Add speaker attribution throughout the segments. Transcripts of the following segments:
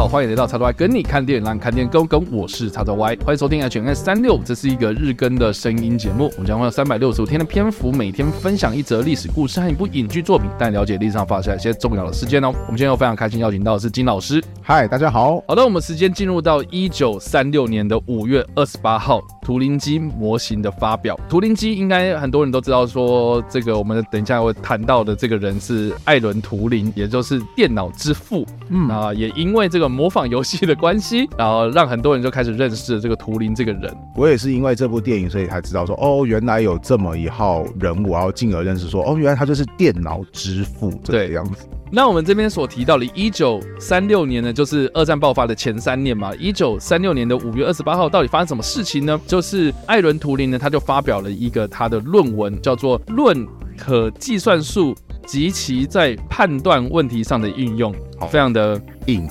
Speaker 1: 好，欢迎来到叉 Y 跟你看电影，让你看电影更跟。我是叉 Y，欢迎收听 HNS 三六，这是一个日更的声音节目。我们将会有三百六十五天的篇幅，每天分享一则历史故事和一部影剧作品，带你了解历史上发生一些重要的事件哦。我们今天又非常开心邀请到的是金老师。
Speaker 2: 嗨，大家好。
Speaker 1: 好的，我们时间进入到一九三六年的五月二十八号，图灵机模型的发表。图灵机应该很多人都知道，说这个我们等一下会谈到的这个人是艾伦图灵，也就是电脑之父。嗯啊，也因为这个模仿游戏的关系，然后让很多人就开始认识了这个图灵这个人。
Speaker 2: 我也是因为这部电影，所以才知道说，哦，原来有这么一号人物，然后进而认识说，哦，原来他就是电脑之父这个样子。
Speaker 1: 那我们这边所提到的，一九三六年呢，就是二战爆发的前三年嘛。一九三六年的五月二十八号，到底发生什么事情呢？就是艾伦图灵呢，他就发表了一个他的论文，叫做《论可计算数及其在判断问题上的应用》，非常的硬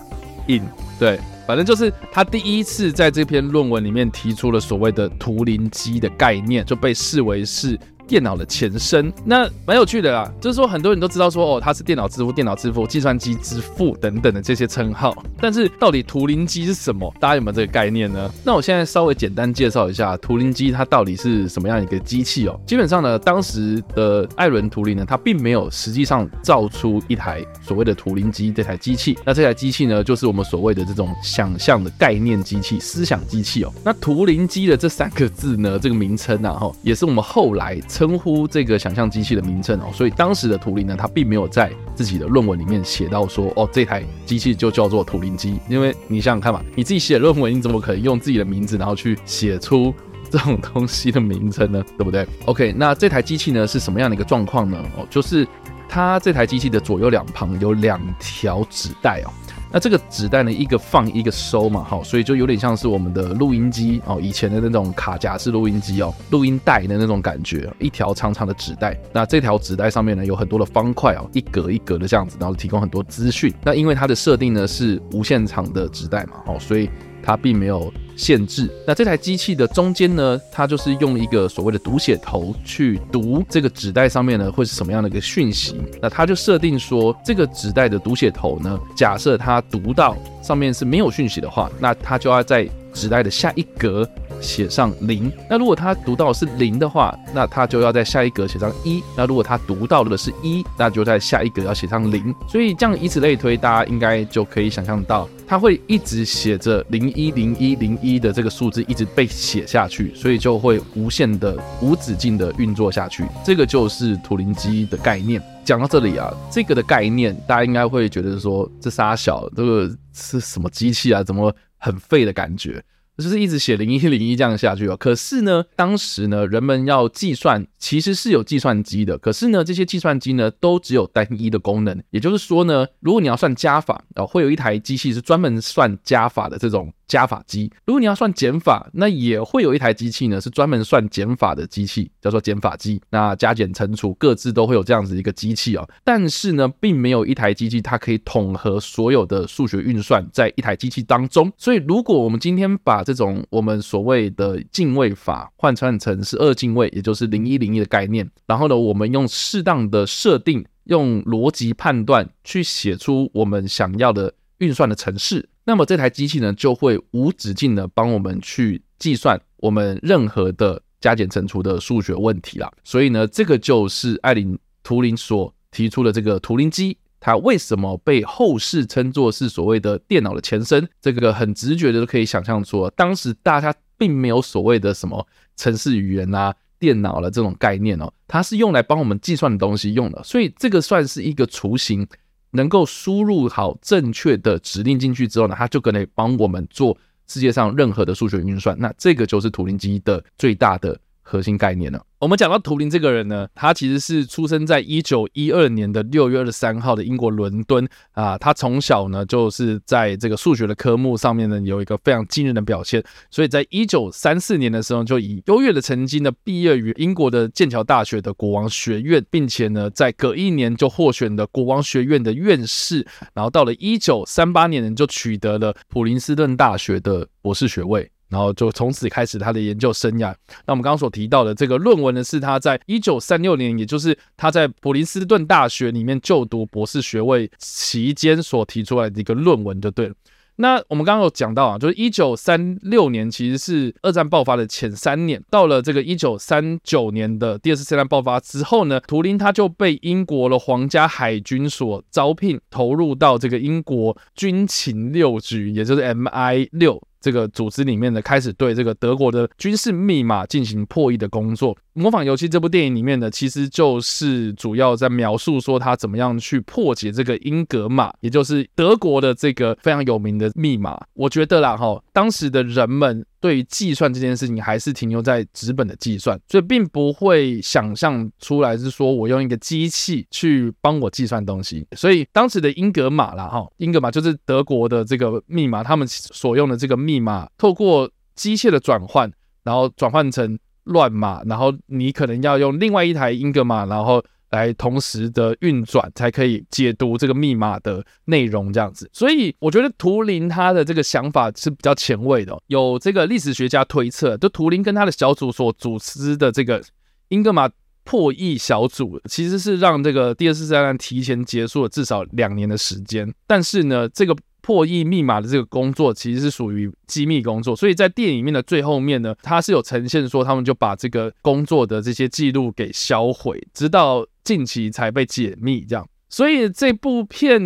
Speaker 1: 对，反正就是他第一次在这篇论文里面提出了所谓的图灵机的概念，就被视为是。电脑的前身，那蛮有趣的啦，就是说很多人都知道说哦，他是电脑之父、电脑之父、计算机之父等等的这些称号，但是到底图灵机是什么？大家有没有这个概念呢？那我现在稍微简单介绍一下图灵机它到底是什么样一个机器哦。基本上呢，当时的艾伦图灵呢，他并没有实际上造出一台所谓的图灵机这台机器，那这台机器呢，就是我们所谓的这种想象的概念机器、思想机器哦。那图灵机的这三个字呢，这个名称啊，哈，也是我们后来。称呼这个想象机器的名称哦，所以当时的图灵呢，他并没有在自己的论文里面写到说，哦，这台机器就叫做图灵机，因为你想想看嘛，你自己写论文，你怎么可能用自己的名字然后去写出这种东西的名称呢？对不对？OK，那这台机器呢是什么样的一个状况呢？哦，就是它这台机器的左右两旁有两条纸带哦。那这个纸袋呢，一个放一个收嘛，好，所以就有点像是我们的录音机哦，以前的那种卡夹式录音机哦，录音带的那种感觉，一条长长的纸袋。那这条纸袋上面呢，有很多的方块哦，一格一格的这样子，然后提供很多资讯。那因为它的设定呢是无限长的纸袋嘛，哦，所以。它并没有限制。那这台机器的中间呢，它就是用一个所谓的读写头去读这个纸袋上面呢，会是什么样的一个讯息？那它就设定说，这个纸袋的读写头呢，假设它读到上面是没有讯息的话，那它就要在纸袋的下一格写上零。那如果他读到是零的话，那他就要在下一格写上一。那如果他读到的是一，那就在下一格要写上零。所以这样以此类推，大家应该就可以想象到。它会一直写着零一零一零一的这个数字一直被写下去，所以就会无限的、无止境的运作下去。这个就是图灵机的概念。讲到这里啊，这个的概念大家应该会觉得说，这仨小这个是什么机器啊？怎么很废的感觉？就是一直写零一零一这样下去哦。可是呢，当时呢，人们要计算，其实是有计算机的。可是呢，这些计算机呢，都只有单一的功能。也就是说呢，如果你要算加法，啊，会有一台机器是专门算加法的这种。加法机，如果你要算减法，那也会有一台机器呢，是专门算减法的机器，叫做减法机。那加减乘除各自都会有这样子一个机器哦。但是呢，并没有一台机器它可以统合所有的数学运算在一台机器当中。所以，如果我们今天把这种我们所谓的进位法换算成是二进位，也就是零一零一的概念，然后呢，我们用适当的设定，用逻辑判断去写出我们想要的运算的程式。那么这台机器呢，就会无止境的帮我们去计算我们任何的加减乘除的数学问题啦。所以呢，这个就是艾伦图灵所提出的这个图灵机，它为什么被后世称作是所谓的电脑的前身？这个很直觉的都可以想象出，当时大家并没有所谓的什么程式语言啊、电脑的这种概念哦，它是用来帮我们计算的东西用的。所以这个算是一个雏形。能够输入好正确的指令进去之后呢，它就可以帮我们做世界上任何的数学运算。那这个就是图灵机的最大的核心概念了。我们讲到图灵这个人呢，他其实是出生在一九一二年的六月二十三号的英国伦敦啊。他从小呢就是在这个数学的科目上面呢有一个非常惊人的表现，所以在一九三四年的时候就以优越的成绩呢毕业于英国的剑桥大学的国王学院，并且呢在隔一年就获选了国王学院的院士，然后到了一九三八年呢就取得了普林斯顿大学的博士学位。然后就从此开始他的研究生涯。那我们刚刚所提到的这个论文呢，是他在一九三六年，也就是他在普林斯顿大学里面就读博士学位期间所提出来的一个论文，就对了。那我们刚刚有讲到啊，就是一九三六年其实是二战爆发的前三年，到了这个一九三九年的第二次世界大战爆发之后呢，图灵他就被英国的皇家海军所招聘，投入到这个英国军情六局，也就是 MI 六。这个组织里面呢，开始对这个德国的军事密码进行破译的工作。《模仿游戏》这部电影里面呢，其实就是主要在描述说他怎么样去破解这个英格玛，也就是德国的这个非常有名的密码。我觉得啦，哈，当时的人们。对于计算这件事情，还是停留在纸本的计算，所以并不会想象出来是说我用一个机器去帮我计算东西。所以当时的英格玛啦，哈，英格玛就是德国的这个密码，他们所用的这个密码，透过机械的转换，然后转换成乱码，然后你可能要用另外一台英格玛，然后。来同时的运转，才可以解读这个密码的内容，这样子。所以我觉得图灵他的这个想法是比较前卫的。有这个历史学家推测，就图灵跟他的小组所组织的这个英格玛破译小组，其实是让这个第二次世界大战提前结束了至少两年的时间。但是呢，这个。破译密码的这个工作其实是属于机密工作，所以在电影里面的最后面呢，它是有呈现说他们就把这个工作的这些记录给销毁，直到近期才被解密这样。所以这部片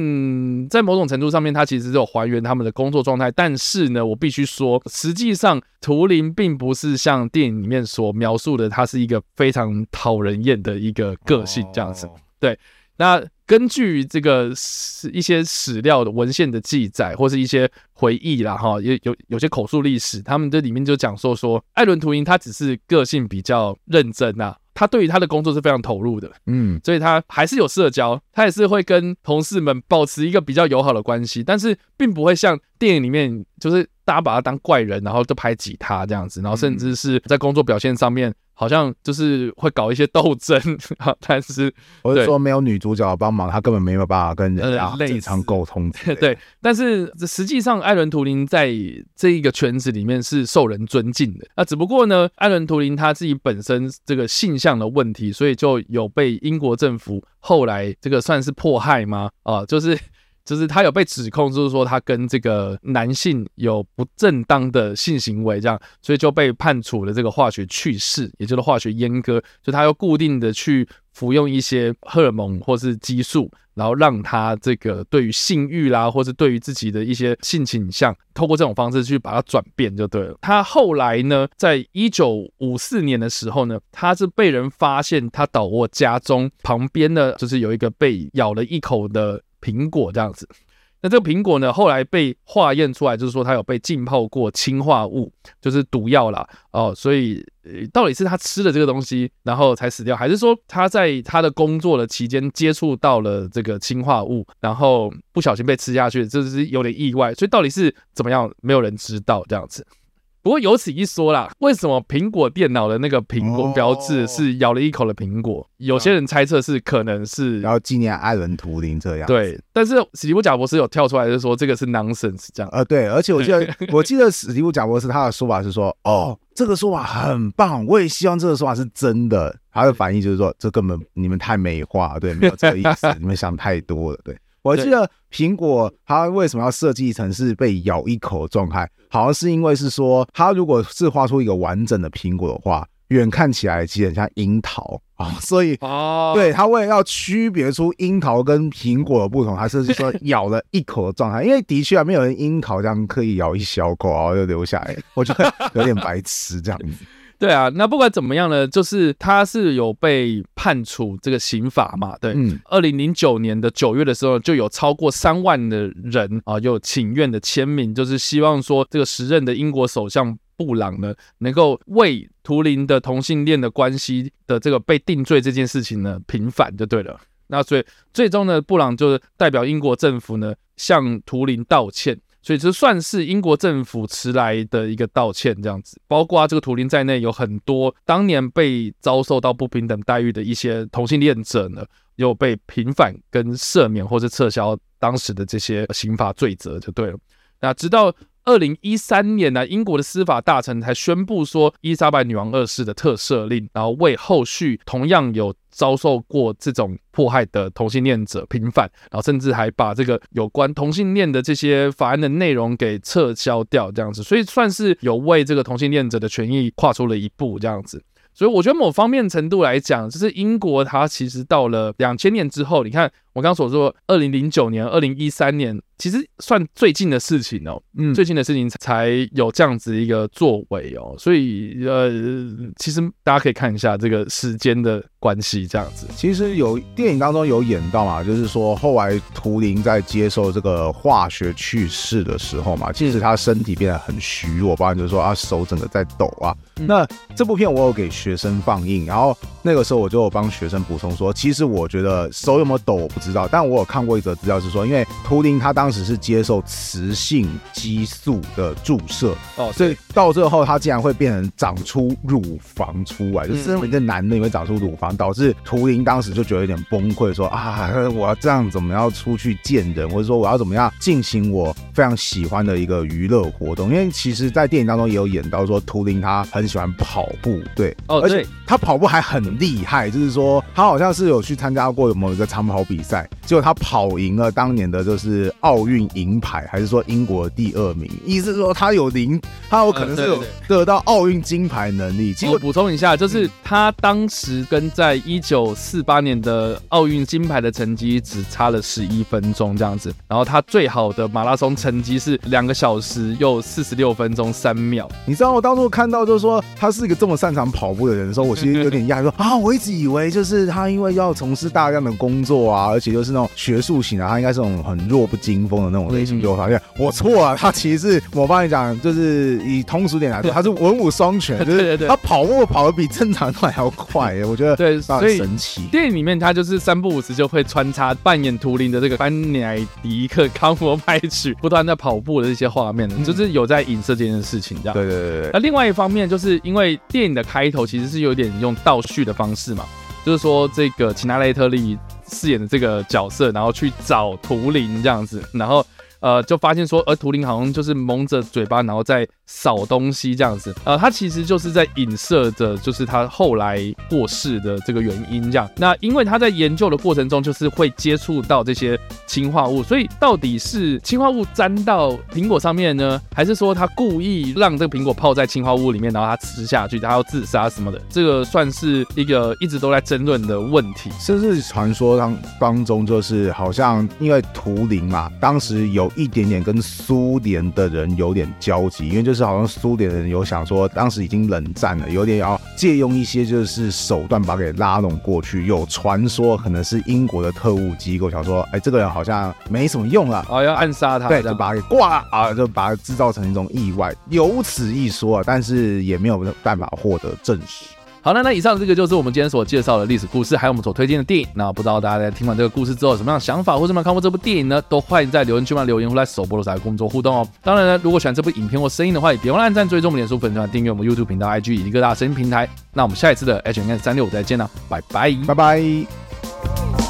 Speaker 1: 在某种程度上面，它其实是有还原他们的工作状态，但是呢，我必须说，实际上图灵并不是像电影里面所描述的，他是一个非常讨人厌的一个个性这样子。对，那。根据这个史一些史料的文献的记载，或是一些回忆啦，哈，也有有些口述历史，他们这里面就讲说说，艾伦图因他只是个性比较认真啊，他对于他的工作是非常投入的，嗯，所以他还是有社交，他也是会跟同事们保持一个比较友好的关系，但是并不会像电影里面就是大家把他当怪人，然后就拍挤他这样子，然后甚至是在工作表现上面。好像就是会搞一些斗争，但是
Speaker 2: 我是说没有女主角帮忙，他根本没有办法跟人家正常沟通。
Speaker 1: 对，但是实际上艾伦图灵在这一个圈子里面是受人尊敬的。那只不过呢，艾伦图灵他自己本身这个性向的问题，所以就有被英国政府后来这个算是迫害吗？啊，就是。就是他有被指控，就是说他跟这个男性有不正当的性行为，这样，所以就被判处了这个化学去世，也就是化学阉割。就他要固定的去服用一些荷尔蒙或是激素，然后让他这个对于性欲啦，或是对于自己的一些性倾向，透过这种方式去把它转变就对了。他后来呢，在一九五四年的时候呢，他是被人发现他倒卧家中旁边呢，就是有一个被咬了一口的。苹果这样子，那这个苹果呢，后来被化验出来，就是说它有被浸泡过氰化物，就是毒药啦。哦。所以到底是他吃了这个东西，然后才死掉，还是说他在他的工作的期间接触到了这个氰化物，然后不小心被吃下去，这是有点意外。所以到底是怎么样，没有人知道这样子。不过有此一说啦，为什么苹果电脑的那个苹果标志是咬了一口的苹果？哦、有些人猜测是可能是
Speaker 2: 要纪念艾伦图灵这样。
Speaker 1: 对，但是史蒂夫贾博士有跳出来就说这个是 nonsense 这样。
Speaker 2: 呃，对，而且我记得我记得史蒂夫贾博士他的说法是说，哦，这个说法很棒，我也希望这个说法是真的。他的反应就是说，这根本你们太美化，对，没有这个意思，你们想太多了，对。我记得苹果它为什么要设计成是被咬一口的状态？好像是因为是说，它如果是画出一个完整的苹果的话，远看起来其实很像樱桃啊，所以哦，对，它为了要区别出樱桃跟苹果的不同，还是说 咬了一口的状态。因为的确啊，没有人樱桃这样刻意咬一小口然后就留下来，我觉得有点白痴这样子。
Speaker 1: 对啊，那不管怎么样呢，就是他是有被判处这个刑罚嘛。对，嗯，二零零九年的九月的时候，就有超过三万的人啊，有请愿的签名，就是希望说这个时任的英国首相布朗呢，能够为图灵的同性恋的关系的这个被定罪这件事情呢平反就对了。那所以最终呢，布朗就是代表英国政府呢向图灵道歉。所以这算是英国政府迟来的一个道歉，这样子，包括这个图灵在内，有很多当年被遭受到不平等待遇的一些同性恋者呢，又被平反跟赦免，或是撤销当时的这些刑法罪责，就对了。那直到二零一三年呢，英国的司法大臣才宣布说，伊莎白女王二世的特赦令，然后为后续同样有遭受过这种迫害的同性恋者平反，然后甚至还把这个有关同性恋的这些法案的内容给撤销掉，这样子，所以算是有为这个同性恋者的权益跨出了一步，这样子。所以我觉得某方面程度来讲，就是英国它其实到了两千年之后，你看我刚刚所说，二零零九年、二零一三年。其实算最近的事情哦，嗯，最近的事情才有这样子一个作为哦，所以呃，其实大家可以看一下这个时间的关系，这样子。
Speaker 2: 其实有电影当中有演到嘛，就是说后来图灵在接受这个化学去世的时候嘛，其实他身体变得很虚弱，包含就是说啊手整个在抖啊。嗯、那这部片我有给学生放映，然后那个时候我就有帮学生补充说，其实我觉得手有没有抖我不知道，但我有看过一则资料是说，因为图灵他当只是接受雌性激素的注射哦，所以到最后他竟然会变成长出乳房出来，就是身为一个男的也会长出乳房，导致图灵当时就觉得有点崩溃，说啊，我要这样怎么样出去见人，或者说我要怎么样进行我非常喜欢的一个娱乐活动？因为其实，在电影当中也有演到说，图灵他很喜欢跑步，对，哦，而且他跑步还很厉害，就是说他好像是有去参加过某一个长跑比赛，结果他跑赢了当年的就是奥。奥运银牌，还是说英国第二名？意思是说他有零，他有可能是有得到奥运金牌能力。其实我
Speaker 1: 补充一下，就是他当时跟在一九四八年的奥运金牌的成绩只差了十一分钟这样子。然后他最好的马拉松成绩是两个小时又四十六分钟三秒。
Speaker 2: 你知道我当初看到就是说他是一个这么擅长跑步的人的时候，我其实有点讶异，说啊，我一直以为就是他因为要从事大量的工作啊，而且就是那种学术型的，他应该是那种很弱不禁风的那种类型，就发现我错了，他其实是我帮你讲，就是以通俗点来说，他是文武双全，就是他跑步跑的比正常人还要快，我觉得对，所以神奇。
Speaker 1: 电影里面他就是三不五时就会穿插扮演图灵的这个班乃迪克康佛派曲，不断在跑步的这些画面，就是有在影射这件事情，这样。
Speaker 2: 对对对对。
Speaker 1: 那另外一方面，就是因为电影的开头其实是有点用倒叙的方式嘛，就是说这个齐娜雷特利饰演的这个角色，然后去找图灵这样子，然后。呃，就发现说，呃图灵好像就是蒙着嘴巴，然后在扫东西这样子。呃，他其实就是在影射着，就是他后来过世的这个原因这样。那因为他在研究的过程中，就是会接触到这些氰化物，所以到底是氰化物沾到苹果上面呢，还是说他故意让这个苹果泡在氰化物里面，然后他吃下去，他要自杀什么的？这个算是一个一直都在争论的问题。
Speaker 2: 甚至传说当当中，就是好像因为图灵嘛，当时有。一点点跟苏联的人有点交集，因为就是就是好像苏联人有想说，当时已经冷战了，有点要借用一些就是手段把他给拉拢过去。有传说可能是英国的特务机构想说，哎，这个人好像没什么用了，
Speaker 1: 哦，要暗杀他，
Speaker 2: 对，就把他给挂了啊，就把他制造成一种意外，有此一说啊，但是也没有办法获得证实。
Speaker 1: 好了，那以上这个就是我们今天所介绍的历史故事，还有我们所推荐的电影。那不知道大家在听完这个故事之后有什么样的想法，或者有没有看过这部电影呢？都欢迎在留言区帮留言或来首播的时候工作互动哦。当然呢，如果喜欢这部影片或声音的话，也别忘了按赞、追踪我们脸书粉团、订阅我们 YouTube 频道、IG 以及各大声音平台。那我们下一次的 H N 三六五再见了，拜拜，
Speaker 2: 拜拜。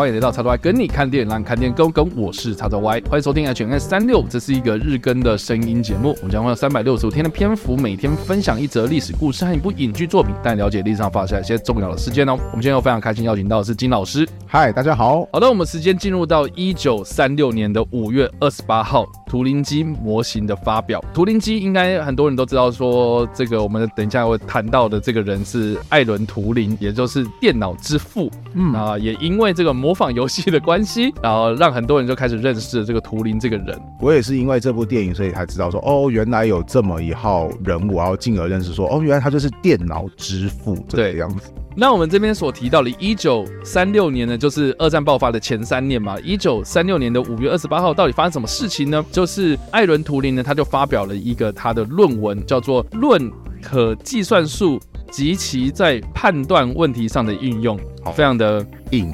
Speaker 1: 欢迎来到叉 Y 跟你看电影，让你看电影更跟。我是叉 Y，欢迎收听 HNS 三六，这是一个日更的声音节目。我们将会有三百六十五天的篇幅，每天分享一则历史故事和一部影剧作品，带你了解历史上发生一些重要的事件哦。我们今天又非常开心邀请到的是金老师。
Speaker 2: 嗨，大家好。
Speaker 1: 好的，我们时间进入到一九三六年的五月二十八号，图灵机模型的发表。图灵机应该很多人都知道，说这个我们等一下会谈到的这个人是艾伦图灵，也就是电脑之父。嗯啊，也因为这这个模仿游戏的关系，然后让很多人就开始认识了这个图灵这个人。
Speaker 2: 我也是因为这部电影，所以才知道说，哦，原来有这么一号人物，然后进而认识说，哦，原来他就是电脑之父这个样子。
Speaker 1: 那我们这边所提到的，一九三六年呢，就是二战爆发的前三年嘛。一九三六年的五月二十八号，到底发生什么事情呢？就是艾伦图灵呢，他就发表了一个他的论文，叫做《论可计算数及其在判断问题上的应用》，非常的硬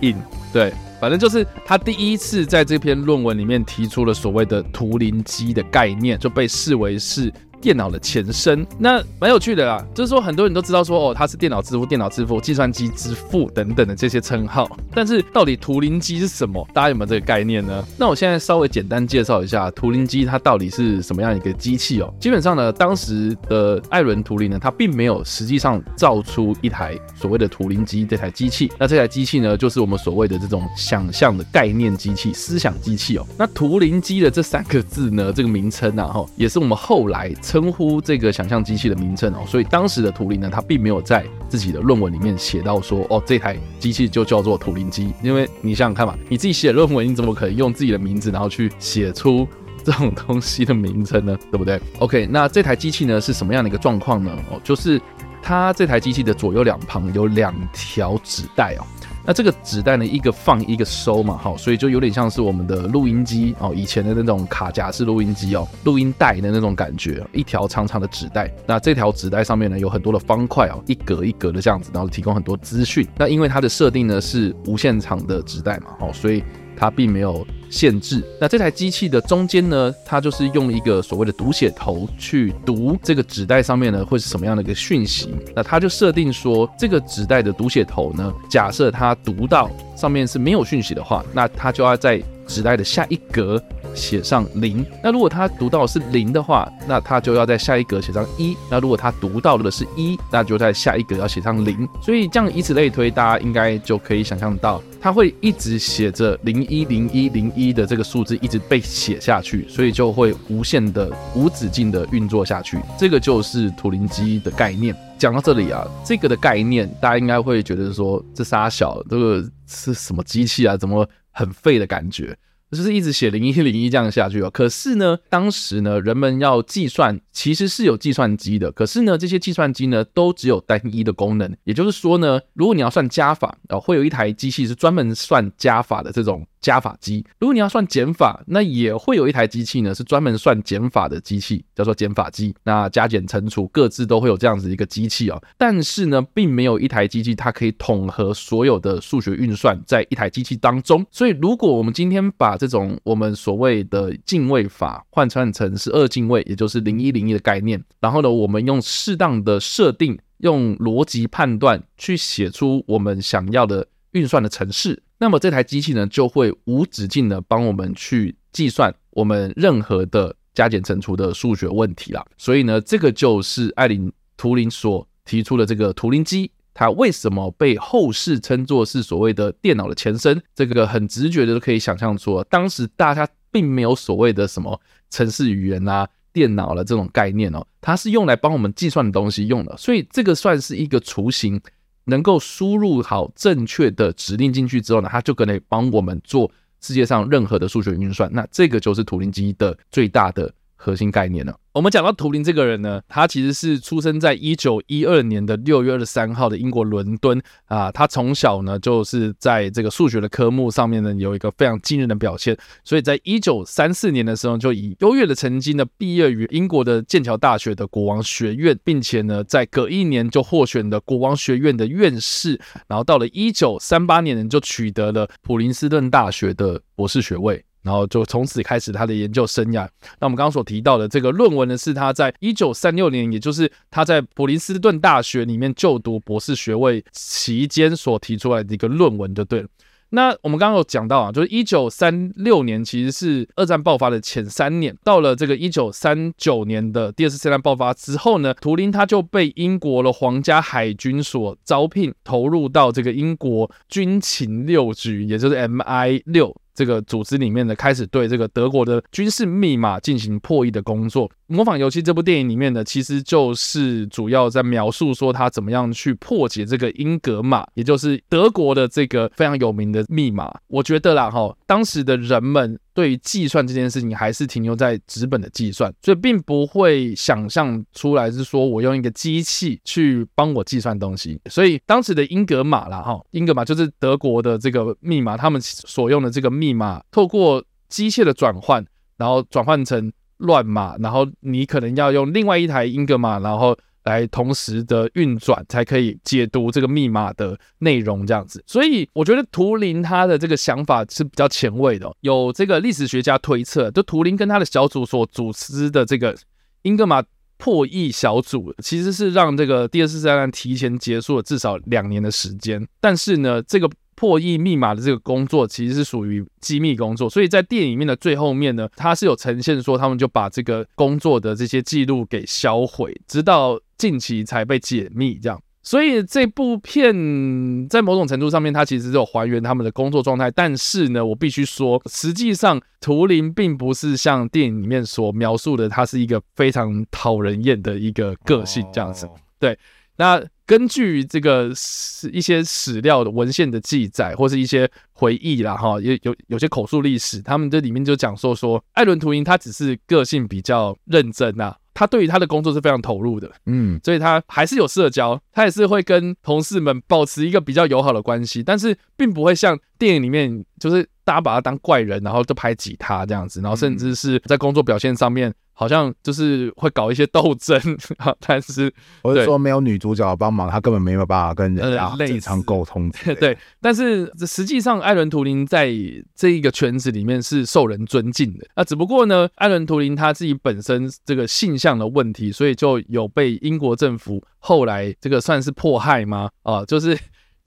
Speaker 1: 印。对，反正就是他第一次在这篇论文里面提出了所谓的图灵机的概念，就被视为是。电脑的前身，那蛮有趣的啦，就是说很多人都知道说哦，他是电脑之父、电脑之父、计算机之父等等的这些称号，但是到底图灵机是什么？大家有没有这个概念呢？那我现在稍微简单介绍一下图灵机它到底是什么样一个机器哦。基本上呢，当时的艾伦图灵呢，他并没有实际上造出一台所谓的图灵机这台机器，那这台机器呢，就是我们所谓的这种想象的概念机器、思想机器哦。那图灵机的这三个字呢，这个名称啊，哈，也是我们后来。称呼这个想象机器的名称哦，所以当时的图灵呢，他并没有在自己的论文里面写到说，哦，这台机器就叫做图灵机，因为你想想看嘛，你自己写论文，你怎么可能用自己的名字，然后去写出这种东西的名称呢？对不对？OK，那这台机器呢是什么样的一个状况呢？哦，就是它这台机器的左右两旁有两条纸带哦。那这个纸袋呢，一个放一个收嘛，好，所以就有点像是我们的录音机哦，以前的那种卡夹式录音机哦，录音带的那种感觉，一条长长的纸袋。那这条纸袋上面呢，有很多的方块哦，一格一格的这样子，然后提供很多资讯。那因为它的设定呢是无限长的纸袋嘛，哦，所以。它并没有限制。那这台机器的中间呢，它就是用一个所谓的读写头去读这个纸袋上面呢，会是什么样的一个讯息？那它就设定说，这个纸袋的读写头呢，假设它读到上面是没有讯息的话，那它就要在纸袋的下一格写上零。那如果他读到是零的话，那他就要在下一格写上一。那如果他读到的是一，那就在下一格要写上零。所以这样以此类推，大家应该就可以想象到。它会一直写着零一零一零一的这个数字一直被写下去，所以就会无限的、无止境的运作下去。这个就是图灵机的概念。讲到这里啊，这个的概念大家应该会觉得说，这仨小这个是什么机器啊？怎么很废的感觉？就是一直写零一零一这样下去哦。可是呢，当时呢，人们要计算，其实是有计算机的。可是呢，这些计算机呢，都只有单一的功能。也就是说呢，如果你要算加法哦，会有一台机器是专门算加法的这种。加法机，如果你要算减法，那也会有一台机器呢，是专门算减法的机器，叫做减法机。那加减乘除各自都会有这样子一个机器哦。但是呢，并没有一台机器它可以统合所有的数学运算在一台机器当中。所以，如果我们今天把这种我们所谓的进位法换算成是二进位，也就是零一零一的概念，然后呢，我们用适当的设定，用逻辑判断去写出我们想要的运算的程式。那么这台机器呢，就会无止境的帮我们去计算我们任何的加减乘除的数学问题啦。所以呢，这个就是艾伦图灵所提出的这个图灵机，它为什么被后世称作是所谓的电脑的前身？这个很直觉的都可以想象出，当时大家并没有所谓的什么程式语言啊、电脑的这种概念哦，它是用来帮我们计算的东西用的。所以这个算是一个雏形。能够输入好正确的指令进去之后呢，它就可以帮我们做世界上任何的数学运算。那这个就是图灵机的最大的核心概念了。我们讲到图灵这个人呢，他其实是出生在一九一二年的六月二十三号的英国伦敦啊。他从小呢就是在这个数学的科目上面呢有一个非常惊人的表现，所以在一九三四年的时候就以优越的成绩呢毕业于英国的剑桥大学的国王学院，并且呢在隔一年就获选的国王学院的院士，然后到了一九三八年呢就取得了普林斯顿大学的博士学位。然后就从此开始他的研究生涯。那我们刚刚所提到的这个论文呢，是他在一九三六年，也就是他在普林斯顿大学里面就读博士学位期间所提出来的一个论文，就对了。那我们刚刚有讲到啊，就是一九三六年其实是二战爆发的前三年。到了这个一九三九年的第二次世界大战爆发之后呢，图灵他就被英国的皇家海军所招聘，投入到这个英国军情六局，也就是 MI 六。这个组织里面的，开始对这个德国的军事密码进行破译的工作。模仿游戏这部电影里面呢，其实就是主要在描述说他怎么样去破解这个英格玛，也就是德国的这个非常有名的密码。我觉得啦，哈，当时的人们对于计算这件事情还是停留在纸本的计算，所以并不会想象出来是说我用一个机器去帮我计算东西。所以当时的英格玛啦，哈，英格玛就是德国的这个密码，他们所用的这个密码，透过机械的转换，然后转换成。乱码，然后你可能要用另外一台英格玛，然后来同时的运转，才可以解读这个密码的内容，这样子。所以我觉得图灵他的这个想法是比较前卫的。有这个历史学家推测，就图灵跟他的小组所组织的这个英格玛破译小组，其实是让这个第二次世界大战提前结束了至少两年的时间。但是呢，这个。破译密码的这个工作其实是属于机密工作，所以在电影里面的最后面呢，它是有呈现说他们就把这个工作的这些记录给销毁，直到近期才被解密这样。所以这部片在某种程度上面，它其实是有还原他们的工作状态，但是呢，我必须说，实际上图灵并不是像电影里面所描述的，他是一个非常讨人厌的一个个性这样子。对，那。根据这个史一些史料的文献的记载，或是一些回忆啦，哈，也有有些口述历史，他们这里面就讲说说，艾伦图灵他只是个性比较认真呐，他对于他的工作是非常投入的，嗯，所以他还是有社交，他也是会跟同事们保持一个比较友好的关系，但是并不会像电影里面就是大家把他当怪人，然后就排挤他这样子，然后甚至是在工作表现上面。好像就是会搞一些斗争，但是
Speaker 2: 我是说没有女主角帮忙，他根本没有办法跟人家正常沟通。
Speaker 1: 对，但是实际上艾伦图灵在这一个圈子里面是受人尊敬的。那只不过呢，艾伦图灵他自己本身这个性向的问题，所以就有被英国政府后来这个算是迫害吗？啊，就是。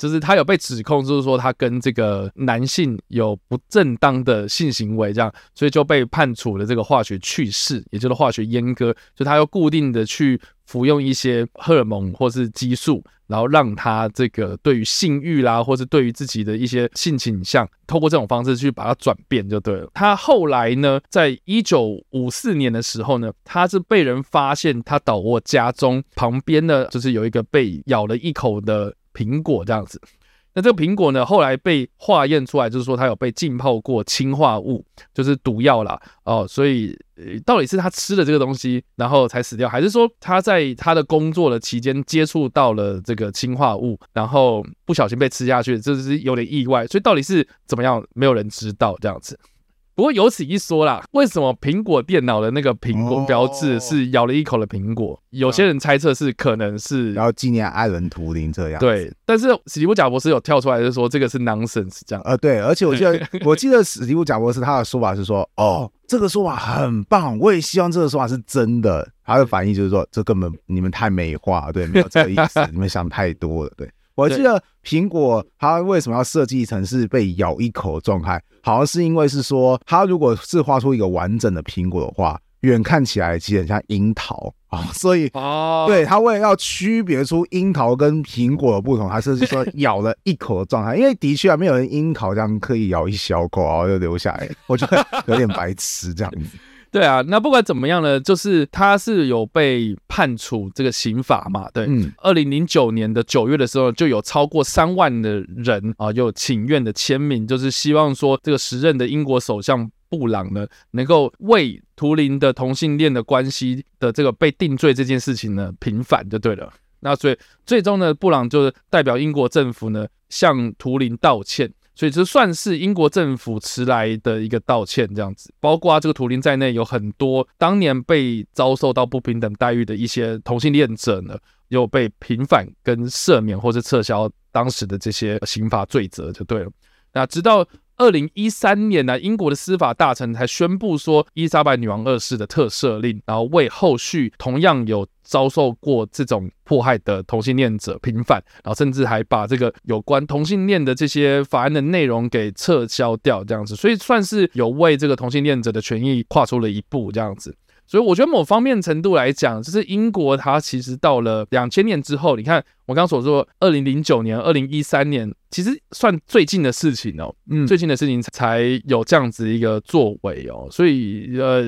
Speaker 1: 就是他有被指控，就是说他跟这个男性有不正当的性行为，这样，所以就被判处了这个化学去世，也就是化学阉割。就他要固定的去服用一些荷尔蒙或是激素，然后让他这个对于性欲啦，或是对于自己的一些性倾向，透过这种方式去把它转变就对了。他后来呢，在一九五四年的时候呢，他是被人发现他倒卧家中旁边呢，就是有一个被咬了一口的。苹果这样子，那这个苹果呢，后来被化验出来，就是说它有被浸泡过氰化物，就是毒药啦。哦。所以，到底是他吃了这个东西，然后才死掉，还是说他在他的工作的期间接触到了这个氰化物，然后不小心被吃下去，这是有点意外。所以到底是怎么样，没有人知道这样子。不过有此一说啦，为什么苹果电脑的那个苹果标志是咬了一口的苹果？有些人猜测是可能是
Speaker 2: 然后纪念艾伦图灵这样。
Speaker 1: 对，但是史蒂夫贾博士有跳出来就说这个是 nonsense 这样。
Speaker 2: 呃，对，而且我记得 我记得史蒂夫贾博士他的说法是说，哦，这个说法很棒，我也希望这个说法是真的。他的反应就是说，这根本你们太美化，对，没有这个意思，你们想太多了，对。我记得苹果它为什么要设计成是被咬一口的状态？好像是因为是说，它如果是画出一个完整的苹果的话，远看起来其实很像樱桃啊，所以哦，对，它为了要区别出樱桃跟苹果的不同，它设计说 咬了一口的状态。因为的确啊，没有人樱桃这样刻意咬一小口然后就留下来，我觉得有点白痴这样子。
Speaker 1: 对啊，那不管怎么样呢，就是他是有被判处这个刑罚嘛。对，嗯，二零零九年的九月的时候，就有超过三万的人啊，有请愿的签名，就是希望说这个时任的英国首相布朗呢，能够为图灵的同性恋的关系的这个被定罪这件事情呢平反就对了。那所以最终呢，布朗就是代表英国政府呢向图灵道歉。所以这算是英国政府迟来的一个道歉，这样子，包括这个图灵在内，有很多当年被遭受到不平等待遇的一些同性恋者呢，又被平反跟赦免，或是撤销当时的这些刑法罪责，就对了。那直到。二零一三年呢，英国的司法大臣才宣布说，伊莎白女王二世的特赦令，然后为后续同样有遭受过这种迫害的同性恋者平反，然后甚至还把这个有关同性恋的这些法案的内容给撤销掉，这样子，所以算是有为这个同性恋者的权益跨出了一步，这样子。所以我觉得某方面程度来讲，就是英国它其实到了两千年之后，你看。我刚刚所说，二零零九年、二零一三年。其实算最近的事情哦，嗯，最近的事情才有这样子一个作为哦，所以呃，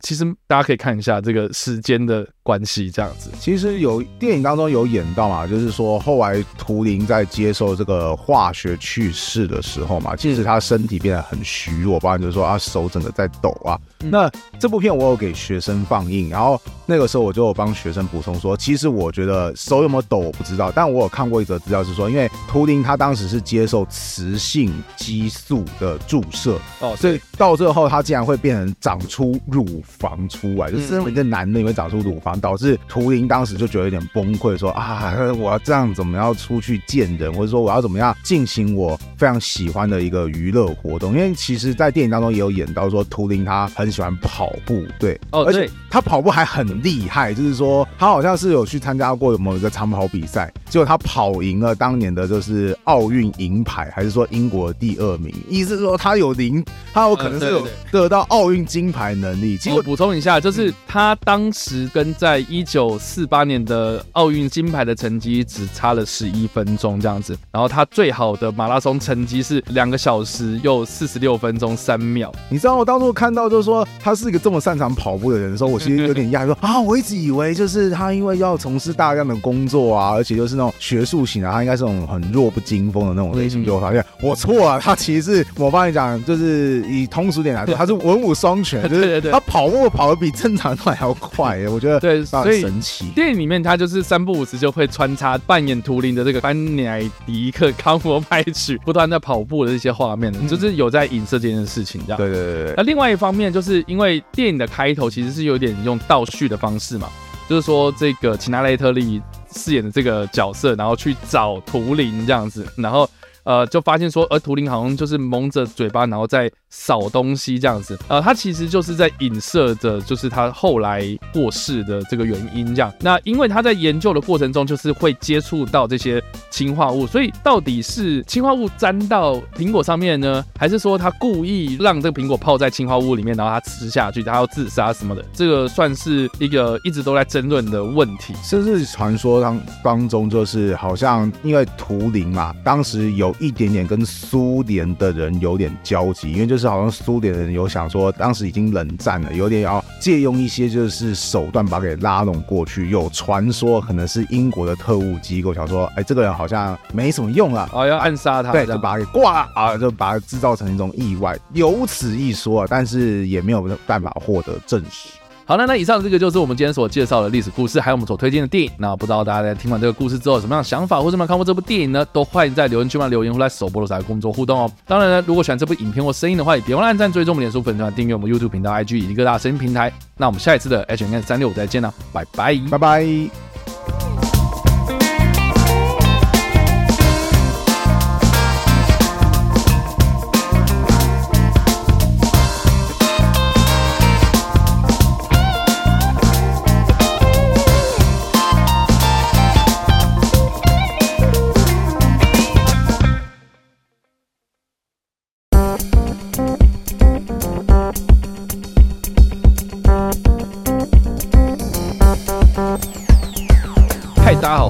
Speaker 1: 其实大家可以看一下这个时间的关系，这样子。
Speaker 2: 其实有电影当中有演到嘛，就是说后来图灵在接受这个化学去世的时候嘛，即使他身体变得很虚弱，不然就是说啊手整个在抖啊。嗯、那这部片我有给学生放映，然后那个时候我就有帮学生补充说，其实我觉得手有没有抖我不知道，但我有看过一则资料是说，因为图灵他当当时是接受雌性激素的注射哦，所以到最后他竟然会变成长出乳房出来，就是身为一个男的也会长出乳房，导致图灵当时就觉得有点崩溃，说啊，我要这样怎么样出去见人，或者说我要怎么样进行我非常喜欢的一个娱乐活动？因为其实，在电影当中也有演到说，图灵他很喜欢跑步，对，哦，而且他跑步还很厉害，就是说他好像是有去参加过某一个长跑比赛，结果他跑赢了当年的就是奥。奥运银牌，还是说英国第二名？意思是说他有零，他有可能是有得到奥运金牌能力。其实
Speaker 1: 我补充一下，就是他当时跟在一九四八年的奥运金牌的成绩只差了十一分钟这样子。然后他最好的马拉松成绩是两个小时又四十六分钟三秒。
Speaker 2: 你知道我当初看到就是说他是一个这么擅长跑步的人的时候，我其实有点讶异，说啊，我一直以为就是他因为要从事大量的工作啊，而且就是那种学术型的，他应该是那种很弱不禁风的那种类型，就我发现我错了，他其实是我帮你讲，就是以通俗点来说，他是文武双全，就是他跑步跑的比正常人还要快耶，我觉得对，所以神奇。
Speaker 1: 电影里面他就是三不五时就会穿插扮演图灵的这个班乃迪克康佛派曲，不断在跑步的这些画面，就是有在影射这件事情这样。
Speaker 2: 对对对对。
Speaker 1: 那另外一方面，就是因为电影的开头其实是有点用倒叙的方式嘛，就是说这个齐娜·雷特利。饰演的这个角色，然后去找图灵这样子，然后呃就发现说，呃图灵好像就是蒙着嘴巴，然后在。扫东西这样子，呃，他其实就是在影射着，就是他后来过世的这个原因这样。那因为他在研究的过程中，就是会接触到这些氰化物，所以到底是氰化物沾到苹果上面呢，还是说他故意让这个苹果泡在氰化物里面，然后他吃下去，他要自杀什么的？这个算是一个一直都在争论的问题。
Speaker 2: 甚至传说当当中，就是好像因为图灵嘛，当时有一点点跟苏联的人有点交集，因为就是。好像苏联人有想说，当时已经冷战了，有点要借用一些就是手段把他给拉拢过去。有传说可能是英国的特务机构想说，哎，这个人好像没什么用了，
Speaker 1: 哦，要暗杀他，
Speaker 2: 对，就把他给挂了啊，就把他制造成一种意外，有此一说，但是也没有办法获得证实。
Speaker 1: 好了，那以上这个就是我们今天所介绍的历史故事，还有我们所推荐的电影。那不知道大家在听完这个故事之后什么样的想法，或者有没有看过这部电影呢？都欢迎在留言区嘛留言，或在首播的时候工作互动哦。当然呢，如果喜欢这部影片或声音的话，也别忘了按赞、追踪我们脸书粉团、订阅我们 YouTube 频道、IG 以及各大声音平台。那我们下一次的 H&M 三六再见了，拜拜，
Speaker 2: 拜拜。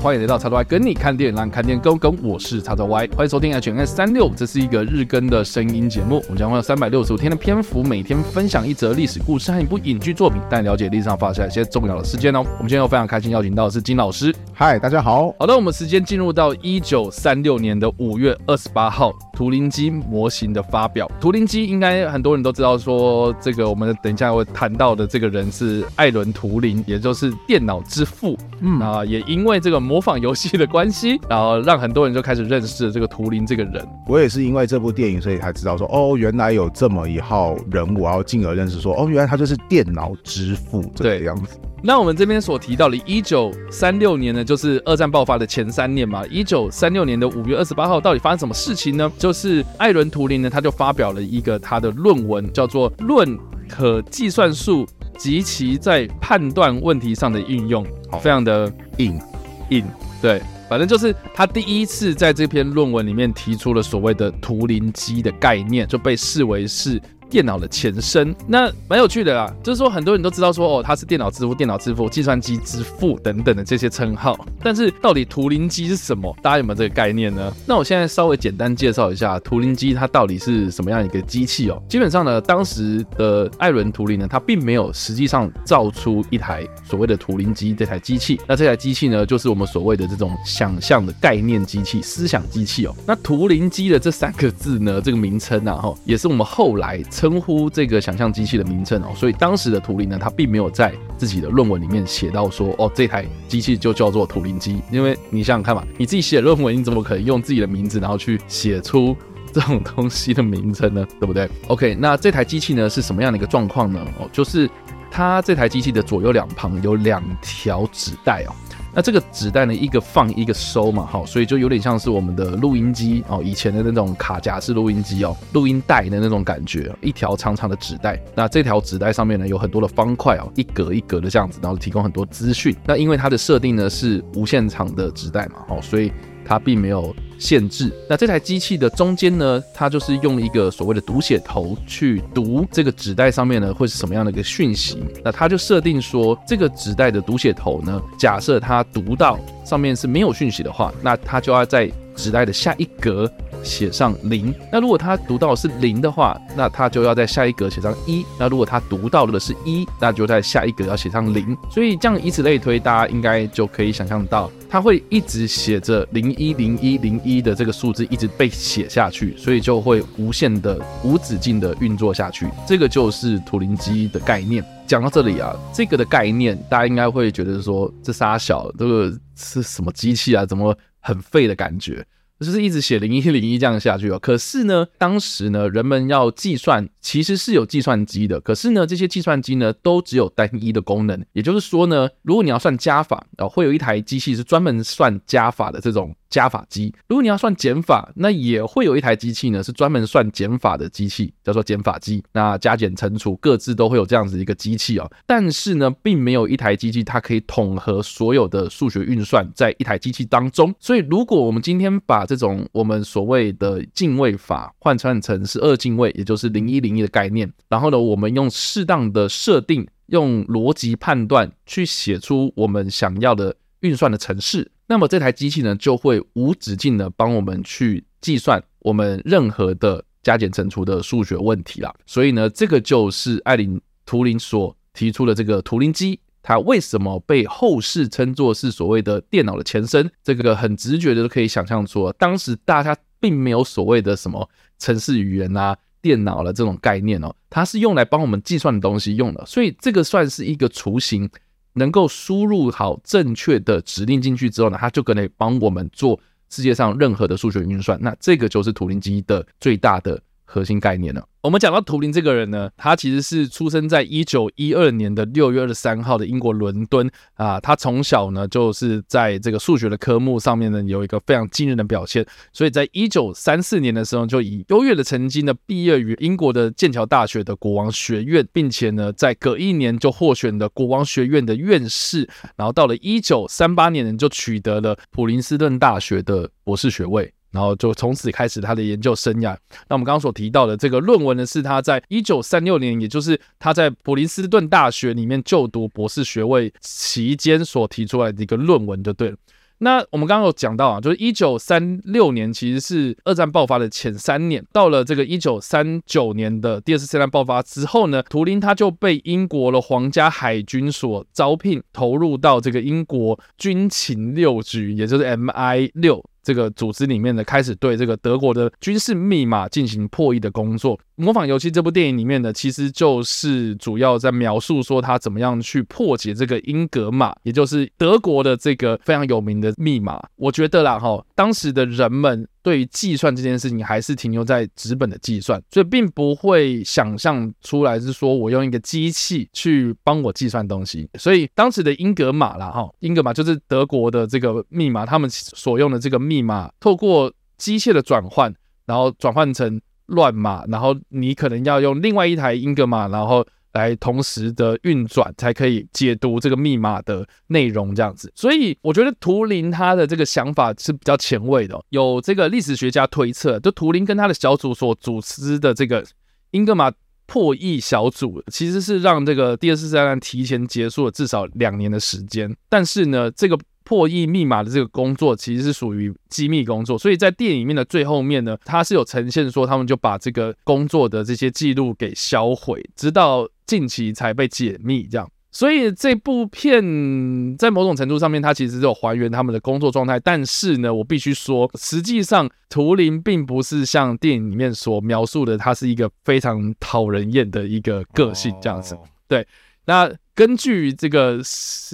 Speaker 1: 欢迎来到叉 Y，跟你看电影，让你看电影更跟。我是叉 Y，欢迎收听 HNS 三六这是一个日更的声音节目。我们将会有三百六十五天的篇幅，每天分享一则历史故事和一部影剧作品，带你了解历史上发生一些重要的事件哦。我们今天又非常开心邀请到的是金老师。
Speaker 2: 嗨，大家好。
Speaker 1: 好的，我们时间进入到一九三六年的五月二十八号，图灵机模型的发表。图灵机应该很多人都知道，说这个我们等一下会谈到的这个人是艾伦·图灵，也就是电脑之父。嗯啊，也因为这个。模仿游戏的关系，然后让很多人就开始认识了这个图灵这个人。
Speaker 2: 我也是因为这部电影，所以才知道说，哦，原来有这么一号人物，然后进而认识说，哦，原来他就是电脑之父这个样子。
Speaker 1: 那我们这边所提到的，一九三六年呢，就是二战爆发的前三年嘛。一九三六年的五月二十八号，到底发生什么事情呢？就是艾伦图灵呢，他就发表了一个他的论文，叫做《论可计算数及其在判断问题上的应用》，非常的硬硬。对，反正就是他第一次在这篇论文里面提出了所谓的图灵机的概念，就被视为是电脑的前身。那蛮有趣的啦，就是说很多人都知道说哦，它是电脑之父、电脑之父、计算机之父等等的这些称号。但是到底图灵机是什么？大家有没有这个概念呢？那我现在稍微简单介绍一下图灵机它到底是什么样一个机器哦。基本上呢，当时的艾伦图灵呢，他并没有实际上造出一台所谓的图灵机这台机器。那这台机器呢，就是我们所谓的这种想象的概念机器、思想机器哦。那图灵机的这三个字呢，这个名称啊，哈，也是我们后来称呼这个想象机器的名称哦。所以当时的图灵呢，他并没有在自己的论文里面写到说，哦，这台机器就叫做图灵机。因为你想想看嘛，你自己写论文，你怎么可能用自己的名字，然后去写出这种东西的名称呢？对不对？OK，那这台机器呢，是什么样的一个状况呢？哦，就是它这台机器的左右两旁有两条纸带哦。那这个纸袋呢，一个放一个收嘛，好，所以就有点像是我们的录音机哦，以前的那种卡夹式录音机哦，录音带的那种感觉，一条长长的纸袋。那这条纸袋上面呢，有很多的方块哦，一格一格的这样子，然后提供很多资讯。那因为它的设定呢是无限长的纸袋嘛，哦，所以。它并没有限制。那这台机器的中间呢，它就是用一个所谓的读写头去读这个纸袋上面呢，会是什么样的一个讯息？那它就设定说，这个纸袋的读写头呢，假设它读到上面是没有讯息的话，那它就要在纸袋的下一格写上零。那如果它读到是零的话，那它就要在下一格写上一。那如果它读到的是一，那就在下一格要写上零。所以这样以此类推，大家应该就可以想象到。它会一直写着零一零一零一的这个数字一直被写下去，所以就会无限的、无止境的运作下去。这个就是图灵机的概念。讲到这里啊，这个的概念大家应该会觉得说，这仨小这个是什么机器啊？怎么很废的感觉？就是一直写零一零一这样下去哦。可是呢，当时呢，人们要计算，其实是有计算机的。可是呢，这些计算机呢，都只有单一的功能。也就是说呢，如果你要算加法啊，会有一台机器是专门算加法的这种。加法机，如果你要算减法，那也会有一台机器呢，是专门算减法的机器，叫做减法机。那加减乘除各自都会有这样子一个机器哦。但是呢，并没有一台机器它可以统合所有的数学运算在一台机器当中。所以，如果我们今天把这种我们所谓的进位法换算成是二进位，也就是零一零一的概念，然后呢，我们用适当的设定，用逻辑判断去写出我们想要的运算的程式。那么这台机器呢，就会无止境的帮我们去计算我们任何的加减乘除的数学问题啦。所以呢，这个就是艾伦图灵所提出的这个图灵机，它为什么被后世称作是所谓的电脑的前身？这个很直觉的都可以想象出，当时大家并没有所谓的什么程式语言啊、电脑的这种概念哦，它是用来帮我们计算的东西用的。所以这个算是一个雏形。能够输入好正确的指令进去之后呢，它就可以帮我们做世界上任何的数学运算。那这个就是图灵机的最大的核心概念了。我们讲到图灵这个人呢，他其实是出生在一九一二年的六月二十三号的英国伦敦啊。他从小呢就是在这个数学的科目上面呢有一个非常惊人的表现，所以在一九三四年的时候就以优越的成绩呢毕业于英国的剑桥大学的国王学院，并且呢在隔一年就获选了国王学院的院士，然后到了一九三八年呢就取得了普林斯顿大学的博士学位。然后就从此开始他的研究生涯。那我们刚刚所提到的这个论文呢，是他在一九三六年，也就是他在普林斯顿大学里面就读博士学位期间所提出来的一个论文，就对了。那我们刚刚有讲到啊，就是一九三六年其实是二战爆发的前三年，到了这个一九三九年的第二次世界大战爆发之后呢，图灵他就被英国的皇家海军所招聘，投入到这个英国军情六局，也就是 MI 六。这个组织里面呢，开始对这个德国的军事密码进行破译的工作。《模仿游戏》这部电影里面呢，其实就是主要在描述说他怎么样去破解这个英格玛，也就是德国的这个非常有名的密码。我觉得啦，哈，当时的人们。对于计算这件事情，还是停留在纸本的计算，所以并不会想象出来是说我用一个机器去帮我计算东西。所以当时的英格玛啦，哈，英格玛就是德国的这个密码，他们所用的这个密码，透过机械的转换，然后转换成乱码，然后你可能要用另外一台英格玛，然后。来同时的运转，才可以解读这个密码的内容，这样子。所以我觉得图灵他的这个想法是比较前卫的。有这个历史学家推测，就图灵跟他的小组所组织的这个英格玛破译小组，其实是让这个第二次世界大战提前结束了至少两年的时间。但是呢，这个破译密码的这个工作其实是属于机密工作，所以在电影里面的最后面呢，它是有呈现说他们就把这个工作的这些记录给销毁，直到近期才被解密这样。所以这部片在某种程度上面，它其实是有还原他们的工作状态。但是呢，我必须说，实际上图灵并不是像电影里面所描述的，他是一个非常讨人厌的一个个性这样子。对，那根据这个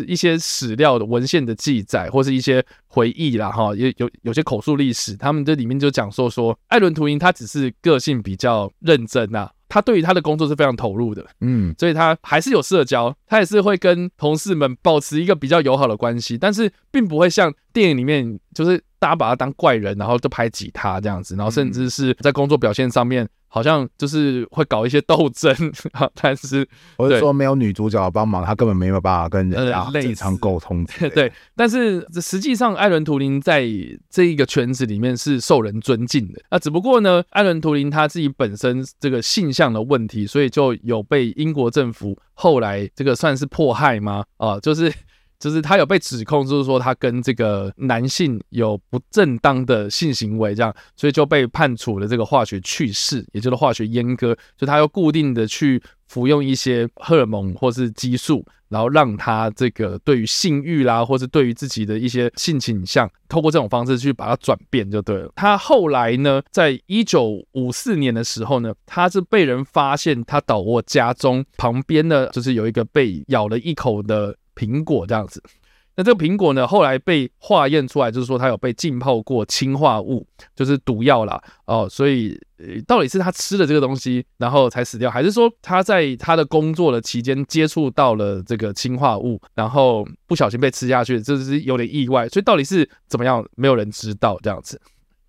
Speaker 1: 一些史料的文献的记载，或是一些回忆啦，哈，也有有些口述历史，他们这里面就讲说说，艾伦图灵他只是个性比较认真呐。他对于他的工作是非常投入的，嗯，所以他还是有社交，他也是会跟同事们保持一个比较友好的关系，但是并不会像电影里面就是大家把他当怪人，然后就排挤他这样子，然后甚至是在工作表现上面。好像就是会搞一些斗争，但是
Speaker 2: 我是说没有女主角帮忙，他根本没有办法跟人家正常沟通。
Speaker 1: 对，但是实际上艾伦图灵在这一个圈子里面是受人尊敬的。那只不过呢，艾伦图灵他自己本身这个性向的问题，所以就有被英国政府后来这个算是迫害吗？啊，就是。就是他有被指控，就是说他跟这个男性有不正当的性行为，这样，所以就被判处了这个化学去世，也就是化学阉割。就他要固定的去服用一些荷尔蒙或是激素，然后让他这个对于性欲啦，或是对于自己的一些性倾向，透过这种方式去把它转变就对了。他后来呢，在一九五四年的时候呢，他是被人发现他倒卧家中旁边呢，就是有一个被咬了一口的。苹果这样子，那这个苹果呢，后来被化验出来，就是说它有被浸泡过氰化物，就是毒药啦。哦。所以，到底是他吃了这个东西，然后才死掉，还是说他在他的工作的期间接触到了这个氰化物，然后不小心被吃下去，这是有点意外。所以到底是怎么样，没有人知道这样子。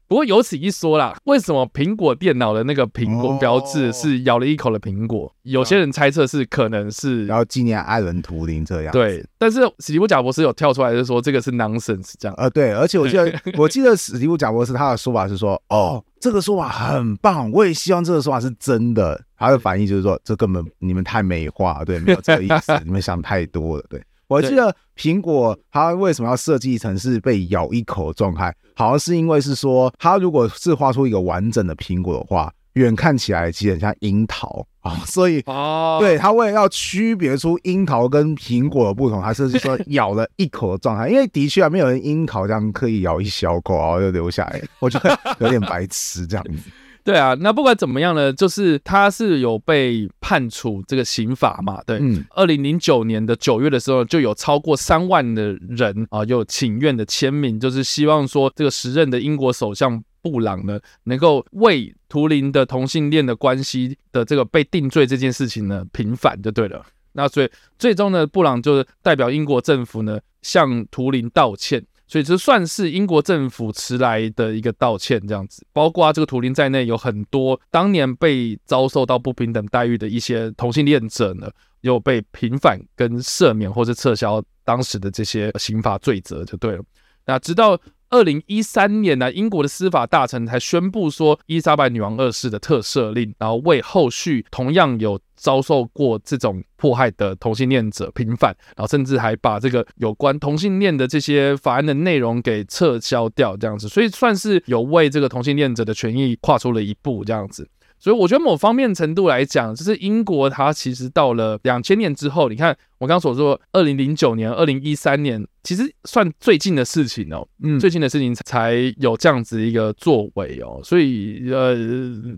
Speaker 1: 不过有此一说啦，为什么苹果电脑的那个苹果标志是咬了一口的苹果？有些人猜测是可能是
Speaker 2: 然后纪念艾伦图灵这样。
Speaker 1: 对，但是史蒂夫贾伯斯有跳出来就说这个是 nonsense 这样。
Speaker 2: 呃，对，而且我记得我记得史蒂夫贾伯斯他的说法是说，哦，这个说法很棒，我也希望这个说法是真的。他的反应就是说，这根本你们太美化，对，没有这个意思，你们想太多了，对。我记得苹果它为什么要设计成是被咬一口的状态？好像是因为是说，它如果是画出一个完整的苹果的话，远看起来其实很像樱桃啊，所以哦，对，它为了要区别出樱桃跟苹果的不同，它是说 咬了一口的状态。因为的确啊，没有人樱桃这样刻意咬一小口然后就留下来，我觉得有点白痴这样子。
Speaker 1: 对啊，那不管怎么样呢，就是他是有被判处这个刑罚嘛。对，嗯，二零零九年的九月的时候，就有超过三万的人啊，有请愿的签名，就是希望说这个时任的英国首相布朗呢，能够为图灵的同性恋的关系的这个被定罪这件事情呢平反就对了。那所以最终呢，布朗就是代表英国政府呢向图灵道歉。所以这算是英国政府迟来的一个道歉，这样子，包括这个图灵在内，有很多当年被遭受到不平等待遇的一些同性恋者呢，又被平反跟赦免，或是撤销当时的这些刑法罪责，就对了。那直到。二零一三年呢，英国的司法大臣才宣布说，伊莎白女王二世的特赦令，然后为后续同样有遭受过这种迫害的同性恋者平反，然后甚至还把这个有关同性恋的这些法案的内容给撤销掉，这样子，所以算是有为这个同性恋者的权益跨出了一步，这样子。所以我觉得某方面程度来讲，就是英国它其实到了两千年之后，你看我刚刚所说，二零零九年、二零一三年。其实算最近的事情哦，嗯，最近的事情才有这样子一个作为哦，所以呃，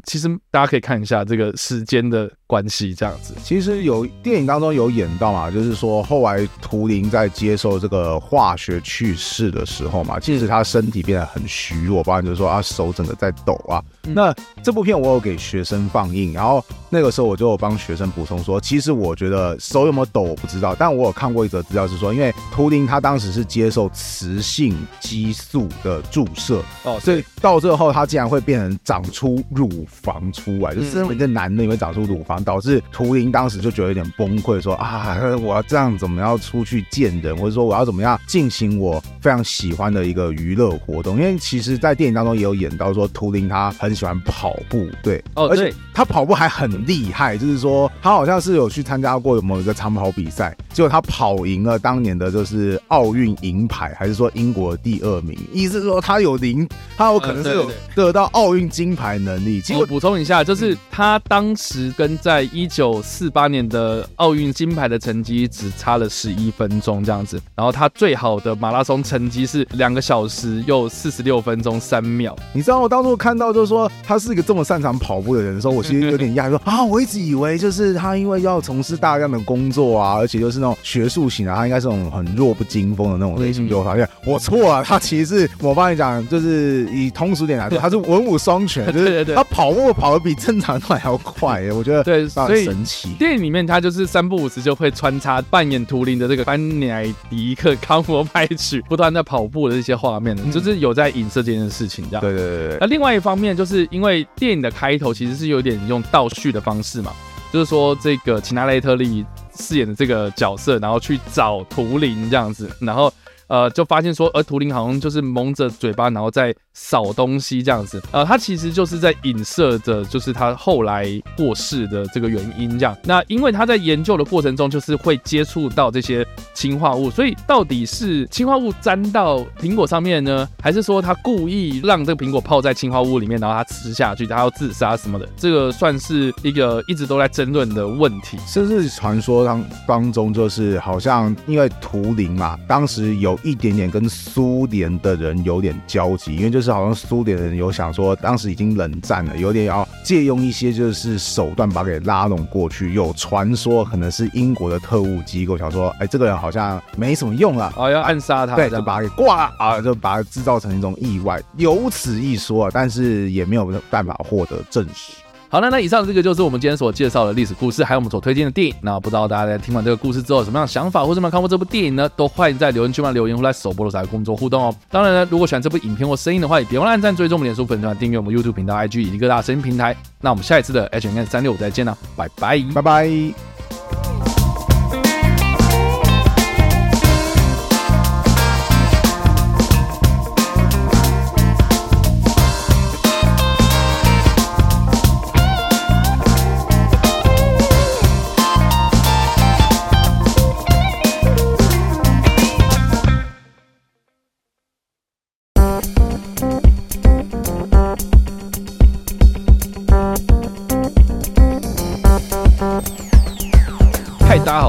Speaker 1: 其实大家可以看一下这个时间的关系，这样子。
Speaker 2: 其实有电影当中有演到嘛，就是说后来图灵在接受这个化学去世的时候嘛，即使他身体变得很虚弱，包含就是说啊手整个在抖啊。嗯、那这部片我有给学生放映，然后那个时候我就有帮学生补充说，其实我觉得手有没有抖不知道，但我有看过一则资料是说，因为图灵他当当时是接受雌性激素的注射哦，所以到最后他竟然会变成长出乳房出来，就是身为一个男的，因为长出乳房，导致图灵当时就觉得有点崩溃，说啊，我要这样怎么样出去见人，或者说我要怎么样进行我非常喜欢的一个娱乐活动？因为其实，在电影当中也有演到说，图灵他很喜欢跑步，对，哦，而且他跑步还很厉害，就是说他好像是有去参加过某一个长跑比赛，结果他跑赢了当年的就是奥运银牌，还是说英国第二名？意思是说他有零，他有可能是有得到奥运金牌能力。
Speaker 1: 我补充一下，就是他当时跟在一九四八年的奥运金牌的成绩只差了十一分钟这样子，然后他最好的马拉松成绩是两个小时又四十六分钟三秒。
Speaker 2: 你知道我当初看到就是说他是一个这么擅长跑步的人的时候，我其实有点讶异，说啊，我一直以为就是他因为要从事大量的工作啊，而且就是那种学术型的，他应该是那种很弱不禁风的那种类型，结果发现我错了，他其实是我帮你讲，就是以通俗点来说，他是文武双全，就是对对对，他跑步跑的比正常人还要快，我觉得对，所以神奇。
Speaker 1: 电影里面他就是三不五时就会穿插扮演图灵的这个班乃迪克康佛派曲，不断在跑步的这些画面，就是有在影射这件事情这样。
Speaker 2: 对对对对。
Speaker 1: 那另外一方面，就是因为电影的开头其实是有点用倒叙的方式嘛，就是说这个齐娜雷特利饰演的这个角色，然后去找图灵这样子，然后呃就发现说，而图灵好像就是蒙着嘴巴，然后在。扫东西这样子，呃，他其实就是在影射着，就是他后来过世的这个原因这样。那因为他在研究的过程中，就是会接触到这些氰化物，所以到底是氰化物沾到苹果上面呢，还是说他故意让这个苹果泡在氰化物里面，然后他吃下去，他要自杀什么的？这个算是一个一直都在争论的问题。
Speaker 2: 甚至传说当当中，就是好像因为图灵嘛，当时有一点点跟苏联的人有点交集，因为就。好像苏联人有想说，当时已经冷战了，有点要借用一些就是手段把给拉拢过去。有传说可能是英国的特务机构想说，哎，这个人好像没什么用了，
Speaker 1: 哦，要暗杀他，
Speaker 2: 对，就把他给挂了啊，就把他制造成一种意外，有此一说，但是也没有办法获得证实。
Speaker 1: 好了，那以上这个就是我们今天所介绍的历史故事，还有我们所推荐的电影。那不知道大家在听完这个故事之后有什么样的想法，或者有没有看过这部电影呢？都欢迎在留言区帮留言，或在首播的时候跟我们互动哦。当然呢，如果喜欢这部影片或声音的话，也别忘了按赞、追踪我们脸书粉团、订阅我们 YouTube 频道、IG 以及各大声音平台。那我们下一次的 H&M 365再见了，拜拜，
Speaker 2: 拜拜。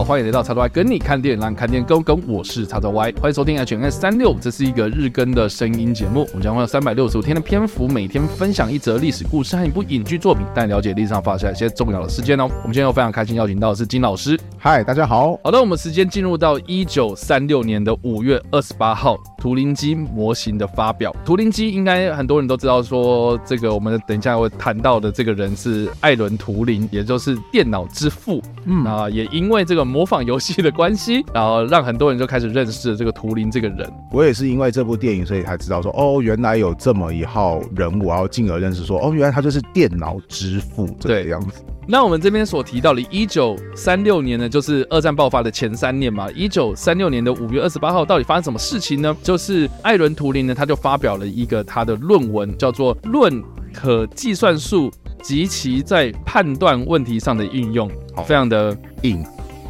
Speaker 1: 欢迎来到叉 Y 跟你看电影，让看电影更跟我是叉 Y，欢迎收听 H&M 365，这是一个日更的声音节目。我们将会有三百六十五天的篇幅，每天分享一则历史故事和一部影剧作品，带你了解历史上发生一些重要的事件哦。我们今天又非常开心邀请到的是金老师。
Speaker 2: 嗨，大家好。
Speaker 1: 好的，我们时间进入到一九三六年的五月二十八号，图灵机模型的发表。图灵机应该很多人都知道，说这个我们等一下会谈到的这个人是艾伦图灵，也就是电脑之父。嗯啊，也因为这个。模仿游戏的关系，然后让很多人就开始认识了这个图灵这个人。
Speaker 2: 我也是因为这部电影，所以才知道说，哦，原来有这么一号人物，然后进而认识说，哦，原来他就是电脑之父这个样子。
Speaker 1: 那我们这边所提到的，一九三六年呢，就是二战爆发的前三年嘛。一九三六年的五月二十八号，到底发生什么事情呢？就是艾伦图灵呢，他就发表了一个他的论文，叫做《论可计算数及其在判断问题上的应用》，非常的硬。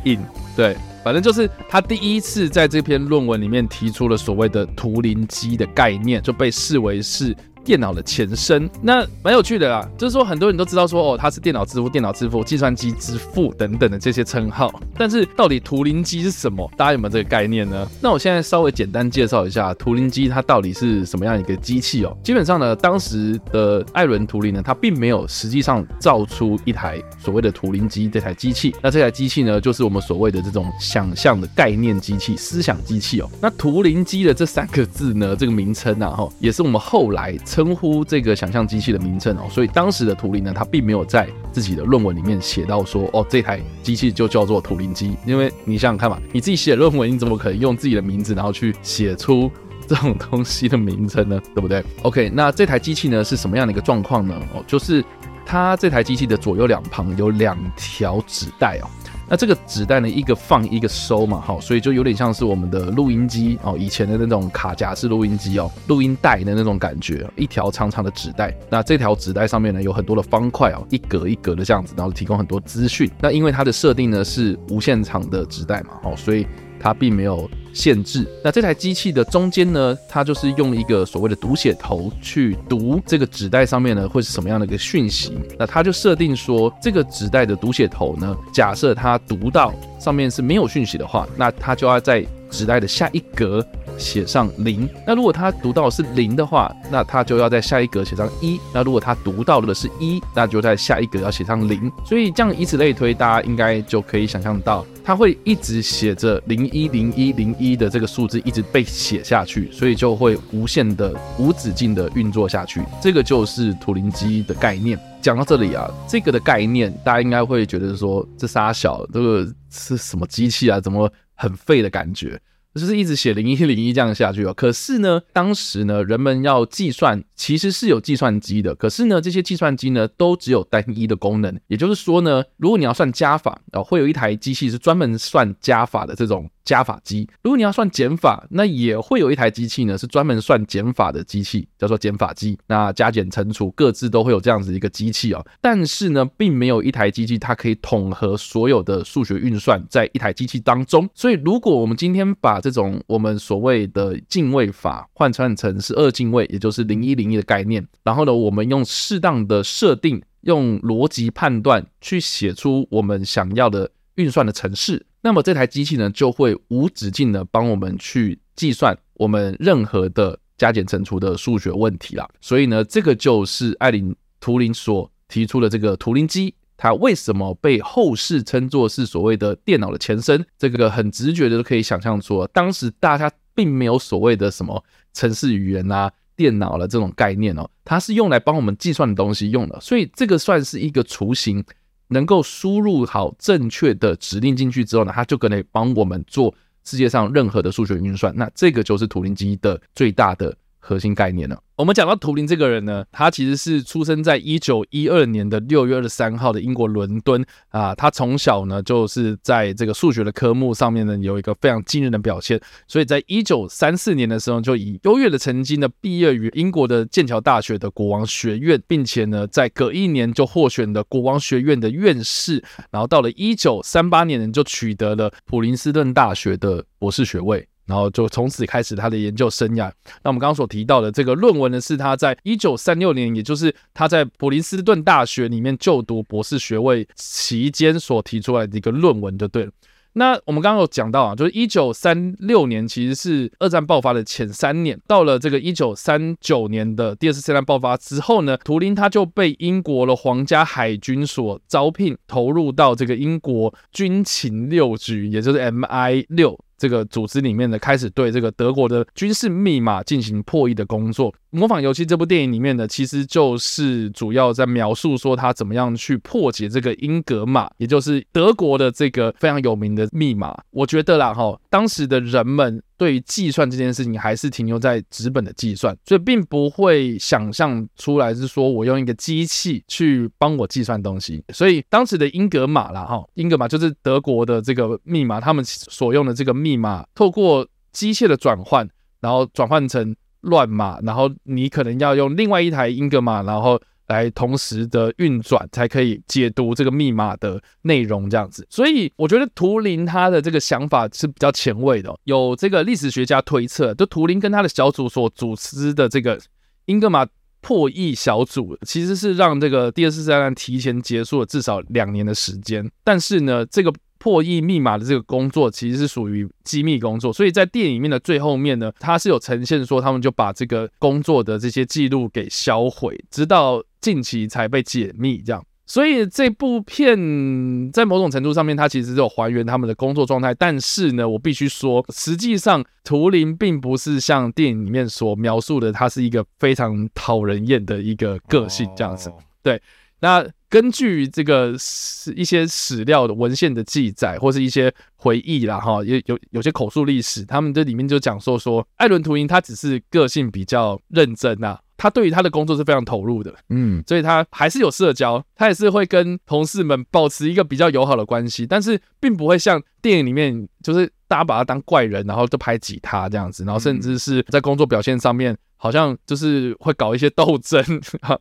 Speaker 1: 印对，反正就是他第一次在这篇论文里面提出了所谓的图灵机的概念，就被视为是。电脑的前身，那蛮有趣的啦，就是说很多人都知道说哦，他是电脑之父、电脑之父、计算机之父等等的这些称号，但是到底图灵机是什么？大家有没有这个概念呢？那我现在稍微简单介绍一下图灵机，它到底是什么样一个机器哦。基本上呢，当时的艾伦图灵呢，他并没有实际上造出一台所谓的图灵机这台机器，那这台机器呢，就是我们所谓的这种想象的概念机器、思想机器哦。那图灵机的这三个字呢，这个名称啊，哈，也是我们后来。称呼这个想象机器的名称哦，所以当时的图灵呢，他并没有在自己的论文里面写到说，哦，这台机器就叫做图灵机，因为你想想看嘛，你自己写论文，你怎么可能用自己的名字然后去写出这种东西的名称呢？对不对？OK，那这台机器呢是什么样的一个状况呢？哦，就是它这台机器的左右两旁有两条纸带哦。那这个纸袋呢，一个放一个收嘛，好，所以就有点像是我们的录音机哦，以前的那种卡夹式录音机哦，录音带的那种感觉，一条长长的纸袋。那这条纸袋上面呢，有很多的方块哦，一格一格的这样子，然后提供很多资讯。那因为它的设定呢是无限长的纸袋嘛，哦，所以。它并没有限制。那这台机器的中间呢，它就是用一个所谓的读写头去读这个纸袋上面呢会是什么样的一个讯息。那它就设定说，这个纸袋的读写头呢，假设它读到上面是没有讯息的话，那它就要在纸袋的下一格写上零。那如果他读到是零的话，那他就要在下一格写上一。那如果他读到的是一，那就在下一格要写上零。所以这样以此类推，大家应该就可以想象到。它会一直写着零一零一零一的这个数字一直被写下去，所以就会无限的、无止境的运作下去。这个就是图灵机的概念。讲到这里啊，这个的概念大家应该会觉得说，这仨小这个是什么机器啊？怎么很废的感觉？就是一直写零一零一这样下去哦。可是呢，当时呢，人们要计算，其实是有计算机的。可是呢，这些计算机呢，都只有单一的功能。也就是说呢，如果你要算加法啊，会有一台机器是专门算加法的这种。加法机，如果你要算减法，那也会有一台机器呢，是专门算减法的机器，叫做减法机。那加减乘除各自都会有这样子一个机器哦，但是呢，并没有一台机器它可以统合所有的数学运算在一台机器当中。所以，如果我们今天把这种我们所谓的进位法换算成是二进位，也就是零一零一的概念，然后呢，我们用适当的设定，用逻辑判断去写出我们想要的运算的程式。那么这台机器呢，就会无止境的帮我们去计算我们任何的加减乘除的数学问题啦。所以呢，这个就是艾伦图灵所提出的这个图灵机，它为什么被后世称作是所谓的电脑的前身？这个很直觉的都可以想象出，当时大家并没有所谓的什么程式语言啊、电脑了这种概念哦，它是用来帮我们计算的东西用的。所以这个算是一个雏形。能够输入好正确的指令进去之后呢，它就可以帮我们做世界上任何的数学运算。那这个就是图灵机的最大的核心概念了。我们讲到图灵这个人呢，他其实是出生在一九一二年的六月二十三号的英国伦敦啊。他从小呢就是在这个数学的科目上面呢有一个非常惊人的表现，所以在一九三四年的时候就以优越的成绩呢毕业于英国的剑桥大学的国王学院，并且呢在隔一年就获选的国王学院的院士，然后到了一九三八年呢就取得了普林斯顿大学的博士学位。然后就从此开始他的研究生涯。那我们刚刚所提到的这个论文呢，是他在一九三六年，也就是他在普林斯顿大学里面就读博士学位期间所提出来的一个论文，就对了。那我们刚刚有讲到啊，就是一九三六年其实是二战爆发的前三年，到了这个一九三九年的第二次世界大战爆发之后呢，图灵他就被英国的皇家海军所招聘，投入到这个英国军情六局，也就是 MI 六。这个组织里面呢，开始对这个德国的军事密码进行破译的工作。《模仿游戏》这部电影里面呢，其实就是主要在描述说他怎么样去破解这个英格玛，也就是德国的这个非常有名的密码。我觉得啦，哈，当时的人们。对于计算这件事情，还是停留在纸本的计算，所以并不会想象出来是说我用一个机器去帮我计算东西。所以当时的英格玛啦，哈，英格玛就是德国的这个密码，他们所用的这个密码，透过机械的转换，然后转换成乱码，然后你可能要用另外一台英格玛，然后。来同时的运转，才可以解读这个密码的内容，这样子。所以我觉得图灵他的这个想法是比较前卫的。有这个历史学家推测，就图灵跟他的小组所组织的这个英格玛破译小组，其实是让这个第二次世界大战提前结束了至少两年的时间。但是呢，这个。破译密码的这个工作其实是属于机密工作，所以在电影里面的最后面呢，它是有呈现说他们就把这个工作的这些记录给销毁，直到近期才被解密这样。所以这部片在某种程度上面，它其实是有还原他们的工作状态，但是呢，我必须说，实际上图灵并不是像电影里面所描述的，他是一个非常讨人厌的一个个性这样子。对，那。根据这个史一些史料的文献的记载，或是一些回忆啦，哈，也有有些口述历史，他们这里面就讲说说，艾伦图因他只是个性比较认真呐、啊。他对于他的工作是非常投入的，嗯，所以他还是有社交，他也是会跟同事们保持一个比较友好的关系，但是并不会像电影里面就是大家把他当怪人，然后就拍挤他这样子，然后甚至是在工作表现上面。好像就是会搞一些斗争，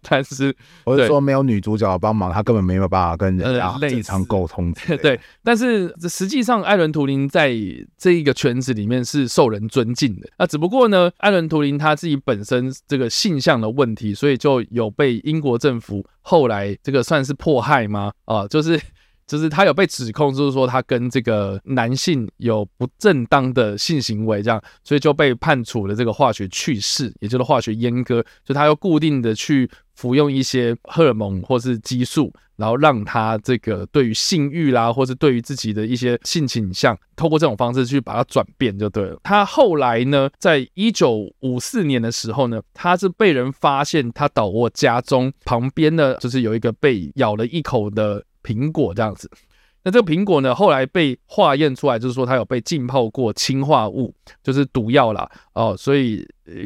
Speaker 1: 但是
Speaker 2: 我是说没有女主角帮忙，他根本没有办法跟人家正常沟通。
Speaker 1: 对，但是实际上艾伦图灵在这一个圈子里面是受人尊敬的。那只不过呢，艾伦图灵他自己本身这个性向的问题，所以就有被英国政府后来这个算是迫害吗？啊，就是。就是他有被指控，就是说他跟这个男性有不正当的性行为，这样，所以就被判处了这个化学去世，也就是化学阉割。就他要固定的去服用一些荷尔蒙或是激素，然后让他这个对于性欲啦，或是对于自己的一些性倾向，透过这种方式去把它转变就对了。他后来呢，在一九五四年的时候呢，他是被人发现他倒卧家中旁边呢，就是有一个被咬了一口的。苹果这样子，那这个苹果呢，后来被化验出来，就是说它有被浸泡过氰化物，就是毒药啦。哦。所以，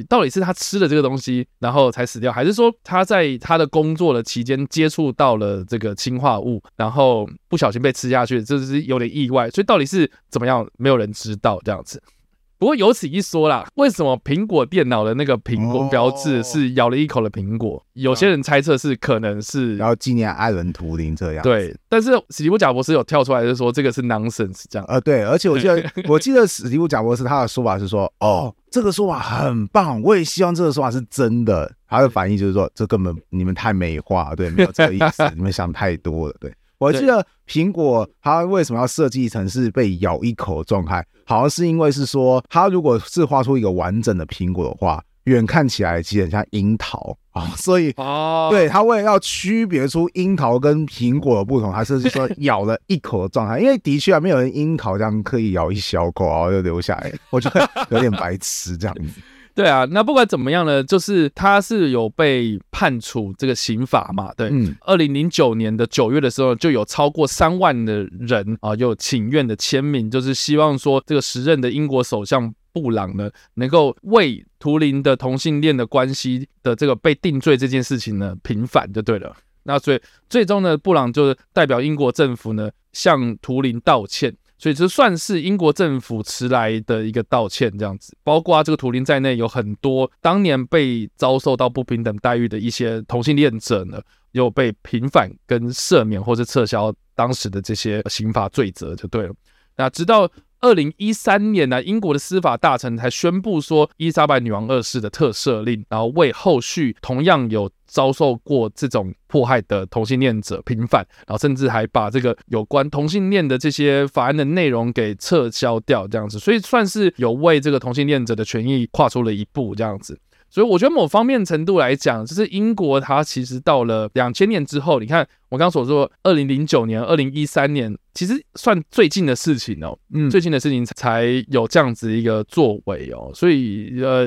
Speaker 1: 到底是他吃了这个东西，然后才死掉，还是说他在他的工作的期间接触到了这个氰化物，然后不小心被吃下去，这是有点意外。所以到底是怎么样，没有人知道这样子。不过有此一说啦，为什么苹果电脑的那个苹果标志是咬了一口的苹果？有些人猜测是可能是
Speaker 2: 然后纪念艾伦图灵这样。
Speaker 1: 对，但是史蒂夫贾伯斯有跳出来就说这个是 nonsense 这样。
Speaker 2: 呃，对，而且我记得 我记得史蒂夫贾伯斯他的说法是说，哦，这个说法很棒，我也希望这个说法是真的。他的反应就是说，这根本你们太美化，对，没有这个意思，你们想太多了，对。我记得苹果它为什么要设计成是被咬一口的状态？好像是因为是说，它如果是画出一个完整的苹果的话，远看起来其实很像樱桃啊，所以哦，对，它为了要区别出樱桃跟苹果的不同，它设计说咬了一口的状态。因为的确啊，没有人樱桃这样刻意咬一小口然后就留下来，我觉得有点白痴这样子。
Speaker 1: 对啊，那不管怎么样呢，就是他是有被判处这个刑罚嘛。对，二零零九年的九月的时候，就有超过三万的人啊，有请愿的签名，就是希望说这个时任的英国首相布朗呢，能够为图灵的同性恋的关系的这个被定罪这件事情呢平反就对了。那所以最终呢，布朗就代表英国政府呢向图灵道歉。所以这算是英国政府迟来的一个道歉，这样子，包括这个图灵在内，有很多当年被遭受到不平等待遇的一些同性恋者呢，又被平反跟赦免，或是撤销当时的这些刑罚罪责，就对了。那直到二零一三年呢，英国的司法大臣才宣布说，伊莎白女王二世的特赦令，然后为后续同样有遭受过这种迫害的同性恋者平反，然后甚至还把这个有关同性恋的这些法案的内容给撤销掉，这样子，所以算是有为这个同性恋者的权益跨出了一步，这样子。所以我觉得某方面程度来讲，就是英国它其实到了两千年之后，你看我刚刚所说，二零零九年、二零一三年。其实算最近的事情哦，嗯，最近的事情才有这样子一个作为哦，所以呃，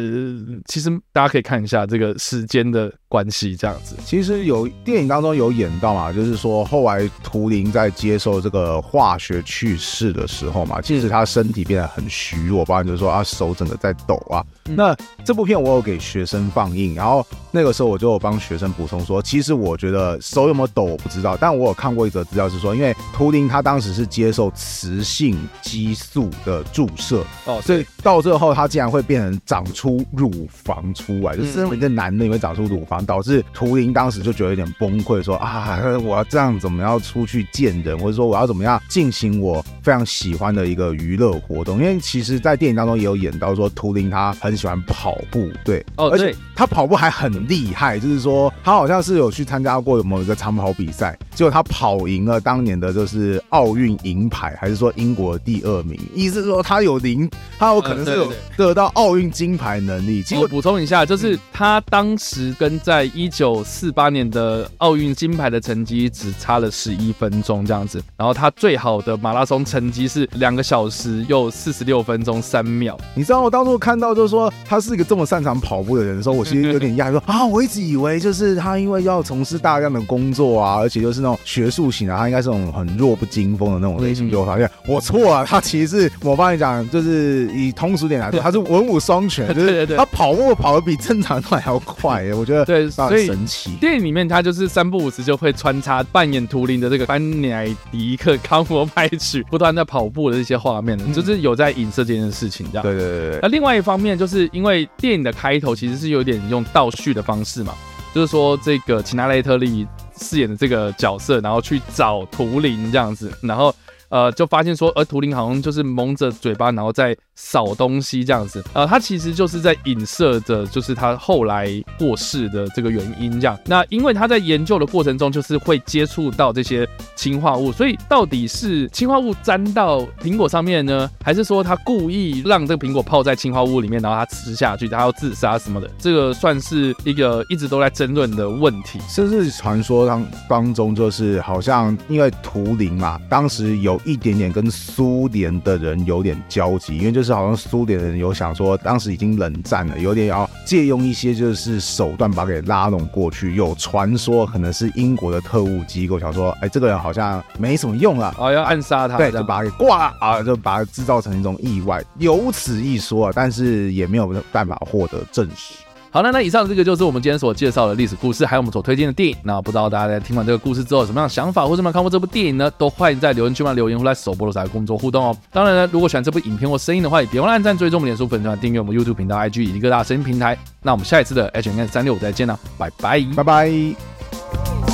Speaker 1: 其实大家可以看一下这个时间的关系，这样子。
Speaker 2: 其实有电影当中有演到嘛，就是说后来图灵在接受这个化学去世的时候嘛，其实他身体变得很虚弱，不然就是说啊手整个在抖啊。嗯、那这部片我有给学生放映，然后那个时候我就有帮学生补充说，其实我觉得手有没有抖我不知道，但我有看过一则资料是说，因为图灵他当当时是接受雌性激素的注射哦，所以到最后他竟然会变成长出乳房出来，就是身为一个男的也会长出乳房，导致图灵当时就觉得有点崩溃，说啊，我要这样怎么样出去见人，或者说我要怎么样进行我非常喜欢的一个娱乐活动？因为其实，在电影当中也有演到说，图灵他很喜欢跑步，对，哦，而且他跑步还很厉害，就是说他好像是有去参加过某一个长跑比赛，结果他跑赢了当年的就是奥。奥运银牌，还是说英国第二名？意思是说他有零，他有可能是有得到奥运金牌能力。其实
Speaker 1: 我补充一下，就是他当时跟在一九四八年的奥运金牌的成绩只差了十一分钟这样子。然后他最好的马拉松成绩是两个小时又四十六分钟三秒。
Speaker 2: 你知道我当初看到就是说他是一个这么擅长跑步的人的时候，我其实有点讶异，说 啊，我一直以为就是他因为要从事大量的工作啊，而且就是那种学术型啊，他应该是那种很弱不禁风的那种类型，就发现我错了，他其实是我帮你讲，就是以通俗点来说，他是文武双全，就是他跑步跑的比正常人还要快，我觉得
Speaker 1: 对，所以
Speaker 2: 神奇。
Speaker 1: 电影里面他就是三不五时就会穿插扮演图灵的这个班乃迪克康佛派曲，不断在跑步的这些画面，就是有在影射这件事情，这样。
Speaker 2: 对对对对。
Speaker 1: 那另外一方面，就是因为电影的开头其实是有点用倒叙的方式嘛，就是说这个齐娜雷特利饰演的这个角色，然后去找图灵这样子，然后呃就发现说，而图灵好像就是蒙着嘴巴，然后在。扫东西这样子，呃，他其实就是在影射着，就是他后来过世的这个原因这样。那因为他在研究的过程中，就是会接触到这些氰化物，所以到底是氰化物沾到苹果上面呢，还是说他故意让这个苹果泡在氰化物里面，然后他吃下去，他要自杀什么的？这个算是一个一直都在争论的问题。
Speaker 2: 甚至传说当当中，就是好像因为图灵嘛，当时有一点点跟苏联的人有点交集，因为就是。是好像苏联人有想说，当时已经冷战了，有点要借用一些就是手段把他给拉拢过去。有传说可能是英国的特务机构想说，哎，这个人好像没什么用了，
Speaker 1: 哦，要暗杀他，
Speaker 2: 对，就把他给挂了啊，就把他制造成一种意外，有此一说啊，但是也没有办法获得证实。
Speaker 1: 好了，那以上这个就是我们今天所介绍的历史故事，还有我们所推荐的电影。那不知道大家在听完这个故事之后有什么样的想法，或者有没有看过这部电影呢？都欢迎在留言区嘛留言，或在首播的时候跟我们做互动哦。当然呢，如果喜欢这部影片或声音的话，也别忘了按赞、追踪我们脸书粉丝团、订阅我们 YouTube 频道、IG 以及各大声音平台。那我们下一次的 H N 三六五再见了，拜拜，
Speaker 2: 拜拜。